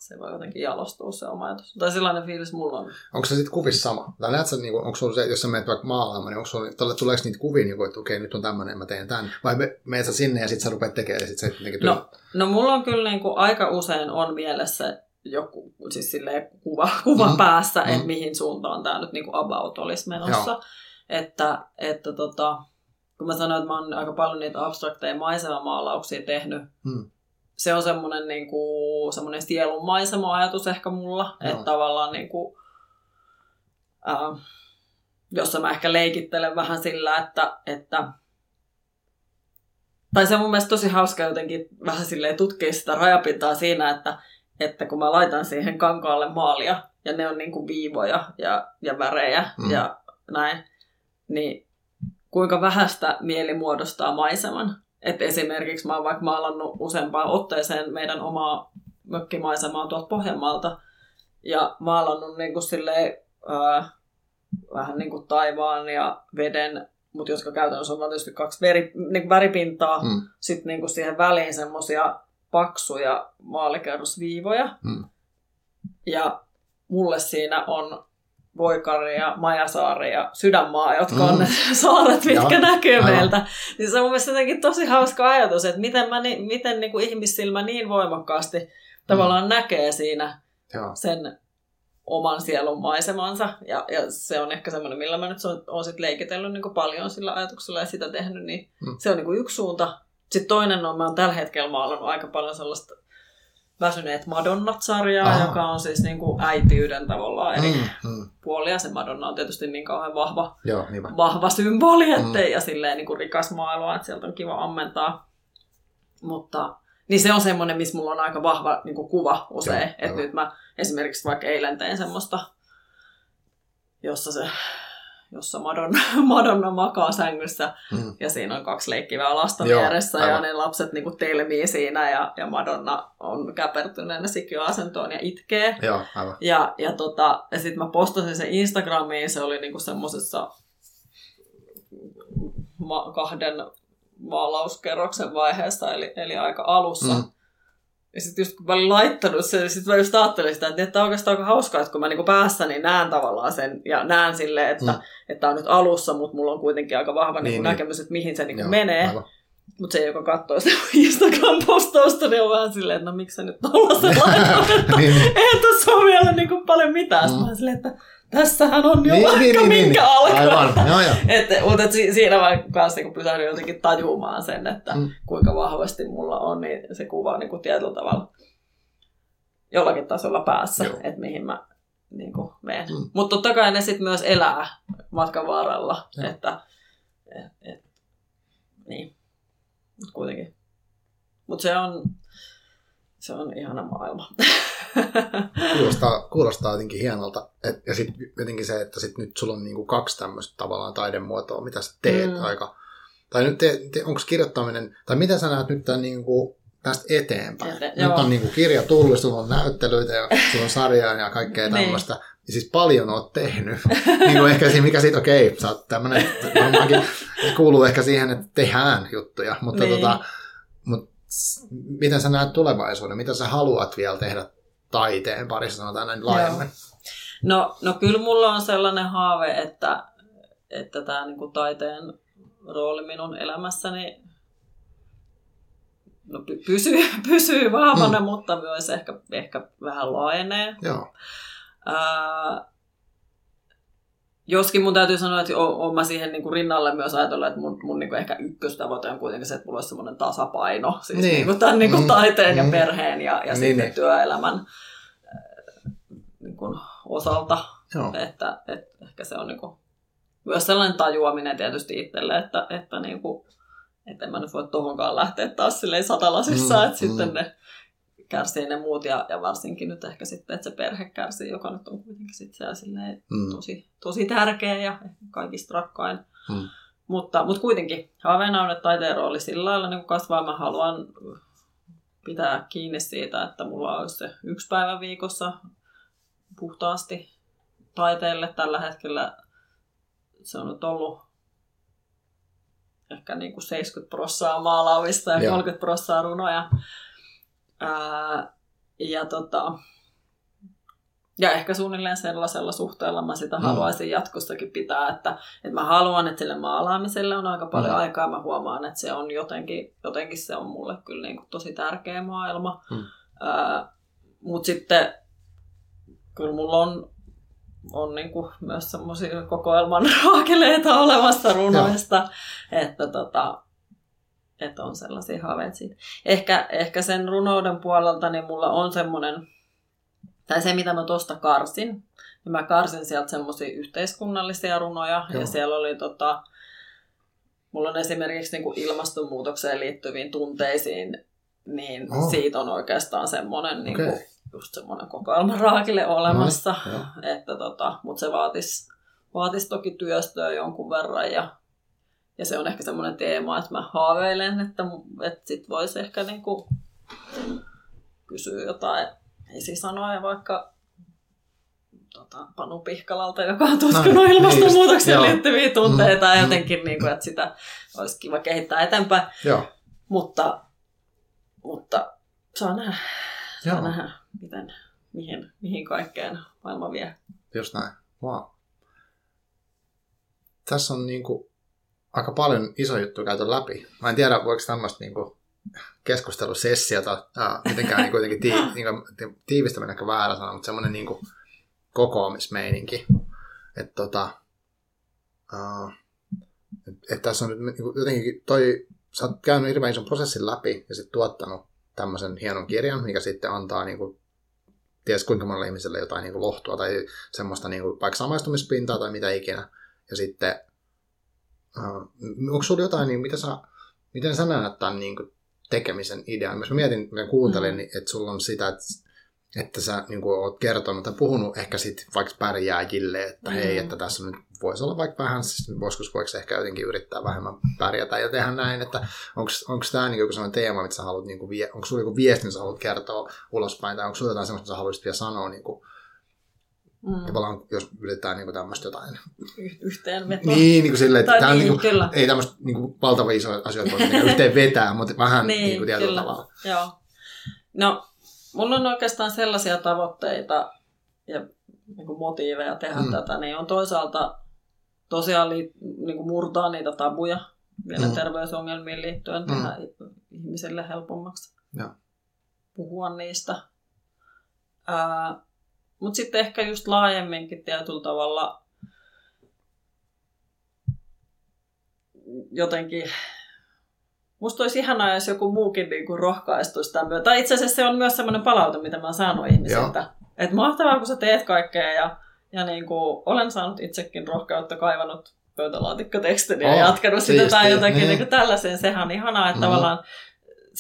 se voi jotenkin jalostua se oma ajatus. Tai sellainen fiilis mulla on. Onko se sitten kuvissa sama? Tai näet sä, niin kuin, onko sulla se, jos sä menet vaikka maalaamaan, niin onko sulla, tuleeko niitä kuvia, niin kuin, että okei, nyt on tämmöinen, mä teen tämän? Vai menet sä sinne ja sitten sä rupeat tekemään ja sitten se jotenkin no, no, mulla on kyllä niin kuin, aika usein on mielessä joku siis silleen kuva, kuva mm. päässä, mm. että mihin suuntaan tämä nyt niin kuin about olisi menossa. Joo. Että, että tota, kun mä sanoin, että mä oon aika paljon niitä abstrakteja maisemamaalauksia tehnyt, mm se on semmoinen, niin kuin, semmoinen sielunmaisema ajatus ehkä mulla, no. että tavallaan niin kuin, äh, jossa mä ehkä leikittelen vähän sillä, että, että tai se on mun mielestä tosi hauska jotenkin vähän silleen tutkia sitä rajapintaa siinä, että, että kun mä laitan siihen kankaalle maalia, ja ne on niin kuin viivoja ja, ja värejä mm. ja näin, niin kuinka vähästä mieli muodostaa maiseman. Että esimerkiksi mä oon vaikka maalannut useampaan otteeseen meidän omaa mökkimaisemaa tuolta Pohjanmaalta ja maalannut niin kuin silleen, ää, vähän niin kuin taivaan ja veden, mutta jotka käytännössä on tietysti kaksi veri, niin kuin väripintaa, mm. sitten niin kuin siihen väliin semmoisia paksuja maalikerrosviivoja. Mm. Ja mulle siinä on Voikari ja Majasaari ja Sydänmaa, jotka on mm. ne saaret, mitkä ja, näkyy aivan. meiltä. Niin se on mun mielestä jotenkin tosi hauska ajatus, että miten, mä, miten niin kuin ihmissilmä niin voimakkaasti mm. tavallaan näkee siinä ja. sen oman sielun maisemansa. Ja, ja se on ehkä semmoinen, millä mä nyt olen sit leikitellyt niin paljon sillä ajatuksella ja sitä tehnyt, niin mm. se on niin kuin yksi suunta. Sitten toinen on, mä oon tällä hetkellä maalannut aika paljon sellaista Väsyneet Madonnat-sarjaa, Aha. joka on siis niin kuin äitiyden tavallaan eri mm, mm. puolia. Se Madonna on tietysti niin kauhean vahva, Joo, vahva symboli, ettei, mm. ja silleen niin kuin rikas maailma, että sieltä on kiva ammentaa. Mutta niin se on semmoinen, missä mulla on aika vahva niin kuin kuva usein. Että nyt mä esimerkiksi vaikka eilen tein semmoista, jossa se jossa Madonna, Madonna makaa sängyssä mm. ja siinä on kaksi leikkivää lasta Joo, vieressä aivan. ja ne lapset niinku telmii siinä ja, ja Madonna on käpertyneenä sikiöasentoon ja itkee. Joo, aivan. Ja, ja, tota, ja sitten mä postasin sen Instagramiin, se oli niinku semmoisessa ma- kahden maalauskerroksen vaiheessa, eli, eli aika alussa. Mm. Ja sitten just kun mä olin laittanut sen, niin sitten mä just ajattelin sitä, että tämä on oikeastaan aika hauskaa, että kun mä niinku päässäni näen tavallaan sen, ja näen silleen, että mm. että on nyt alussa, mutta mulla on kuitenkin aika vahva niin, niin, näkemys, että mihin se niinku Joo, menee. Mutta se, joka katsoo sitä Instagram-postausta, niin on vähän silleen, että no miksi sä nyt tollasen laittanut, että niin, niin. eihän tässä ole vielä niinku paljon mitään. Mm. Sitten mä silleen, että tässähän on jo niin, vaikka niin, niin, minkä niin, alkaa. Aivan, joo, joo. Et, mutta et siinä mä kanssa niin pysähdyin jotenkin tajumaan sen, että mm. kuinka vahvasti mulla on niin se kuva niin kuin tietyllä tavalla jollakin tasolla päässä, että mihin mä niin kuin menen. Mm. Mutta totta kai ne sitten myös elää matkan varrella, joo. että et, et, niin, mutta kuitenkin. Mutta se on, se on ihana maailma. kuulostaa, kuulostaa jotenkin hienolta. Et, ja sitten jotenkin se, että sit nyt sulla on niinku kaksi tämmöistä tavallaan taidemuotoa, mitä sä teet mm. aika... Tai nyt te, te, onko kirjoittaminen, tai mitä sä näet nyt tämän niinku, tästä eteenpäin? Ete, nyt joo. on niinku kirja tullut, sulla on näyttelyitä ja sulla on sarjaa ja kaikkea niin. tämmöistä. Ja siis paljon oot tehnyt. niin kuin ehkä siinä, mikä siitä, okei, okay, sä oot tämmönen, varmaankin kuuluu ehkä siihen, että tehdään juttuja, mutta niin. tota, mut, miten sä näet tulevaisuuden? Mitä sä haluat vielä tehdä taiteen parissa, sanotaan näin laajemmin? No, no kyllä mulla on sellainen haave, että, että tämä niin taiteen rooli minun elämässäni no, pysyy, pysyy vahvana, mm. mutta myös ehkä, ehkä vähän laajenee. Joo. Ää, Joskin mun täytyy sanoa, että olen mä siihen niin kuin rinnalle myös ajatellut, että mun, mun niin kuin ehkä ykköstavoite on kuitenkin se, että mulla olisi semmoinen tasapaino. Siis niin. Niin kuin tämän niin kuin mm. taiteen mm. ja perheen ja, ja niin, sitten niin. työelämän äh, niin kuin osalta. Joo. Että, että ehkä se on niin kuin, myös sellainen tajuaminen tietysti itselle, että, että, niin kuin, että en mä nyt voi tuohonkaan lähteä taas silleen satalasissa, mm. että mm. sitten ne kärsii ne muut ja, ja varsinkin nyt ehkä sitten, että se perhe kärsii, joka nyt on kuitenkin sitten siellä mm. tosi, tosi tärkeä ja kaikista rakkain. Hmm. Mutta, mutta kuitenkin haaveena on, että taiteen rooli sillä lailla niin kasvaa. Mä haluan pitää kiinni siitä, että mulla olisi se yksi päivä viikossa puhtaasti taiteelle. Tällä hetkellä se on nyt ollut ehkä niin kuin 70 prossaa maalaamista ja Joo. 30 prossaa runoja. Ää, ja, tota, ja ehkä suunnilleen sellaisella suhteella mä sitä mm. haluaisin jatkossakin pitää, että, että mä haluan, että sille maalaamiselle on aika paljon mm. aikaa. Mä huomaan, että se on jotenkin, jotenkin se on mulle kyllä niin kuin tosi tärkeä maailma. Mm. Mutta sitten kyllä mulla on on niin kuin myös semmoisia kokoelman raakeleita olemassa runoista, että, tota, että on sellaisia haaveita siitä. Ehkä, ehkä sen runouden puolelta niin mulla on semmoinen, tai se mitä mä tuosta karsin, niin mä karsin sieltä semmoisia yhteiskunnallisia runoja, Joo. ja siellä oli tota, mulla on esimerkiksi niin kuin ilmastonmuutokseen liittyviin tunteisiin, niin oh. siitä on oikeastaan semmoinen niin kuin, just semmoinen kokoelma raakille olemassa, no, että tota, mutta se vaatisi vaatis toki työstöä jonkun verran ja, ja se on ehkä semmoinen teema, että mä haaveilen, että, että sit voisi ehkä niinku kysyä jotain esisanoja vaikka tota, Panu Pihkalalta, joka on tutkinut no, ilmastonmuutokseen niin liittyviä tunteita mm, ja jotenkin, niin kuin, että sitä olisi kiva kehittää eteenpäin. Joo. Mutta, mutta saa nähdä. Saa Joo. nähdä miten, mihin, mihin kaikkeen maailma vie. Just näin. Wow. Tässä on niin kuin aika paljon iso juttu käyty läpi. Mä en tiedä, voiko tämmöistä niin kuin keskustelusessiota ää, mitenkään niin kuitenkin tii, niin kuin, tiivistäminen ehkä väärä sana, mutta semmoinen niin kuin kokoamismeininki. Että tota, et, et tässä on nyt niin kuin, jotenkin toi, sä oot käynyt hirveän ison prosessin läpi ja sitten tuottanut tämmöisen hienon kirjan, mikä sitten antaa niin kuin, ties kuinka monelle ihmiselle jotain niin kuin lohtua tai semmoista niin kuin, vaikka samaistumispintaa tai mitä ikinä. Ja sitten, onko sulla jotain, niin mitä sä, miten sä näet tämän niin kuin, tekemisen idean? Jos mä mietin, mä kuuntelin, mm. niin, että sulla on sitä, että että sä niin kuin, oot kertonut tai puhunut ehkä sitten vaikka pärjääjille, että mm. hei, että tässä nyt voisi olla vaikka vähän, siis joskus voiko ehkä jotenkin yrittää vähemmän pärjätä ja tehdä näin, että onko tämä niin joku sellainen teema, mitä sä haluat, niin kuin, onko sulla joku viesti, mitä sä haluat kertoa ulospäin, tai onko sulla jotain sellaista, mitä sä haluaisit vielä sanoa, niin kuin, Mm. Tavallaan, jos yritetään niin tämmöistä jotain... Yhteenvetoa. Niin, niin kuin silleen, että tämä niin, niin ei tämmöistä niin kuin, valtava iso asioita voi yhteen vetää, mutta vähän niin, niin kuin tietyllä kyllä. tavalla. Joo. No, mulla on oikeastaan sellaisia tavoitteita ja niin kuin motiiveja tehdä mm. tätä, niin on toisaalta tosiaan li, niin kuin murtaa niitä tabuja vielä mm. terveysongelmiin liittyen, mm. tehdä ihmisille helpommaksi ja. puhua niistä. Mutta sitten ehkä just laajemminkin tietyllä tavalla jotenkin Musta olisi ihanaa, jos joku muukin niin kuin rohkaistuisi tämän myötä. Tai itse asiassa se on myös sellainen palaute, mitä mä oon saanut ihmisiltä. Että mahtavaa, kun sä teet kaikkea ja, ja niin kuin, olen saanut itsekin rohkeutta kaivannut pöytälaatikkotekstin ja oh, jatkanut sitä siistiä. tai jotakin niin. Niin tällaisen. Sehän on ihanaa, että mm. tavallaan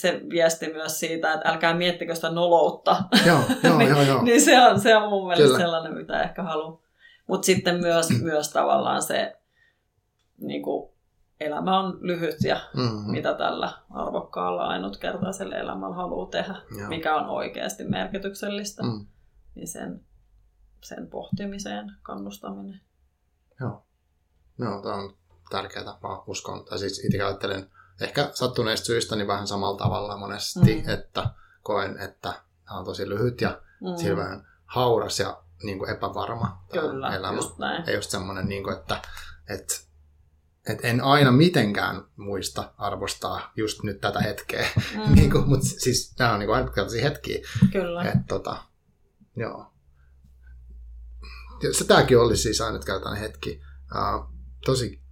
se viesti myös siitä, että älkää miettikö sitä noloutta. Joo, joo, niin, joo, joo. niin se on, se on mun mielestä Kyllä. sellainen, mitä ehkä haluan. Mutta sitten myös, myös tavallaan se niin kuin, elämä on lyhyt ja mm-hmm. mitä tällä arvokkaalla ainutkertaisella elämällä haluaa tehdä, Joo. mikä on oikeasti merkityksellistä, mm. niin sen, sen pohtimiseen kannustaminen. Joo. Joo, tämä on tärkeää tapa uskon. Tai siis itse ajattelen ehkä sattuneista syistä niin vähän samalla tavalla monesti, mm. että koen, että tämä on tosi lyhyt ja mm. vähän hauras ja niin kuin epävarma Kyllä, elämä. Just näin. Ja just semmoinen, niin kuin, että, että et en aina mitenkään muista arvostaa just nyt tätä hetkeä. Mm. niin kuin, mutta siis nämä on niin ainutkertaisia hetkiä. Kyllä. Et, tota, joo. Se tämäkin oli siis ainutkertainen hetki. Uh, tosi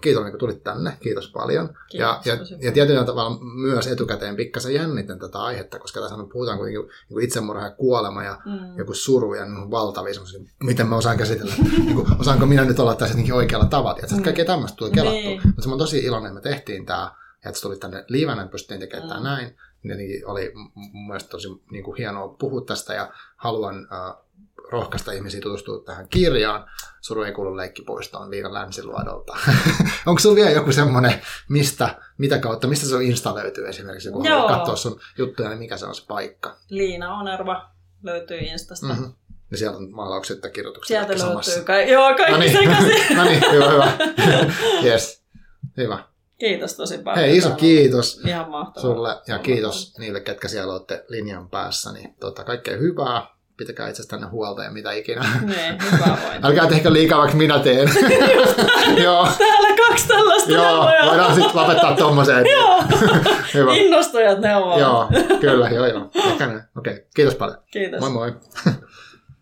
kiitollinen, kun tulit tänne. Kiitos paljon. Kiitos, ja, ja, ja tietyllä tavalla myös etukäteen pikkasen jännitän tätä aihetta, koska tässä puhutaan kuitenkin niin itsemurha ja kuolema ja mm. joku suru ja niin valtavia miten mä osaan käsitellä, niin kuin, osaanko minä nyt olla tässä jotenkin oikealla tavalla. Että mm. kaikkea tämmöistä tuli kelattua. Niin. Mutta mä oon tosi iloinen, että me tehtiin tämä ja että sä tulit tänne liivänä, että pystyttiin tekemään mm. tämä näin. Niin oli mun mielestä tosi niin kuin hienoa puhua tästä ja haluan uh, rohkaista ihmisiä tutustua tähän kirjaan. Suru ei kuulu leikkipuistoon Liina Länsiluodolta. Onko sun vielä joku semmoinen, mistä, mitä kautta, mistä sun Insta löytyy esimerkiksi, kun haluat katsoa sun juttuja, niin mikä se on se paikka? Liina Onerva löytyy Instasta. Mm-hmm. Ja sieltä on maalaukset ja kirjoitukset. Sieltä löytyy samassa. Ka- joo, kaikki no niin. sekaisin. no niin, hyvä, hyvä. yes. Hyvä. Kiitos tosi paljon. Hei, iso kiitos Ihan mahtavaa. sulle ja kiitos niille, ketkä siellä olette linjan päässä. Niin, tota, kaikkea hyvää. Pitäkää itsestänne huolta ja mitä ikinä. Niin, hyvää Älkää tehkö liikaa, vaikka minä teen. Joo. Täällä kaksi tällaista Joo, neuvoja. voidaan sitten lopettaa tommoseen. joo. Hyvä. Innostujat neuvoa. joo, kyllä, joo, joo. Okei, okay. kiitos paljon. Kiitos. Moi moi.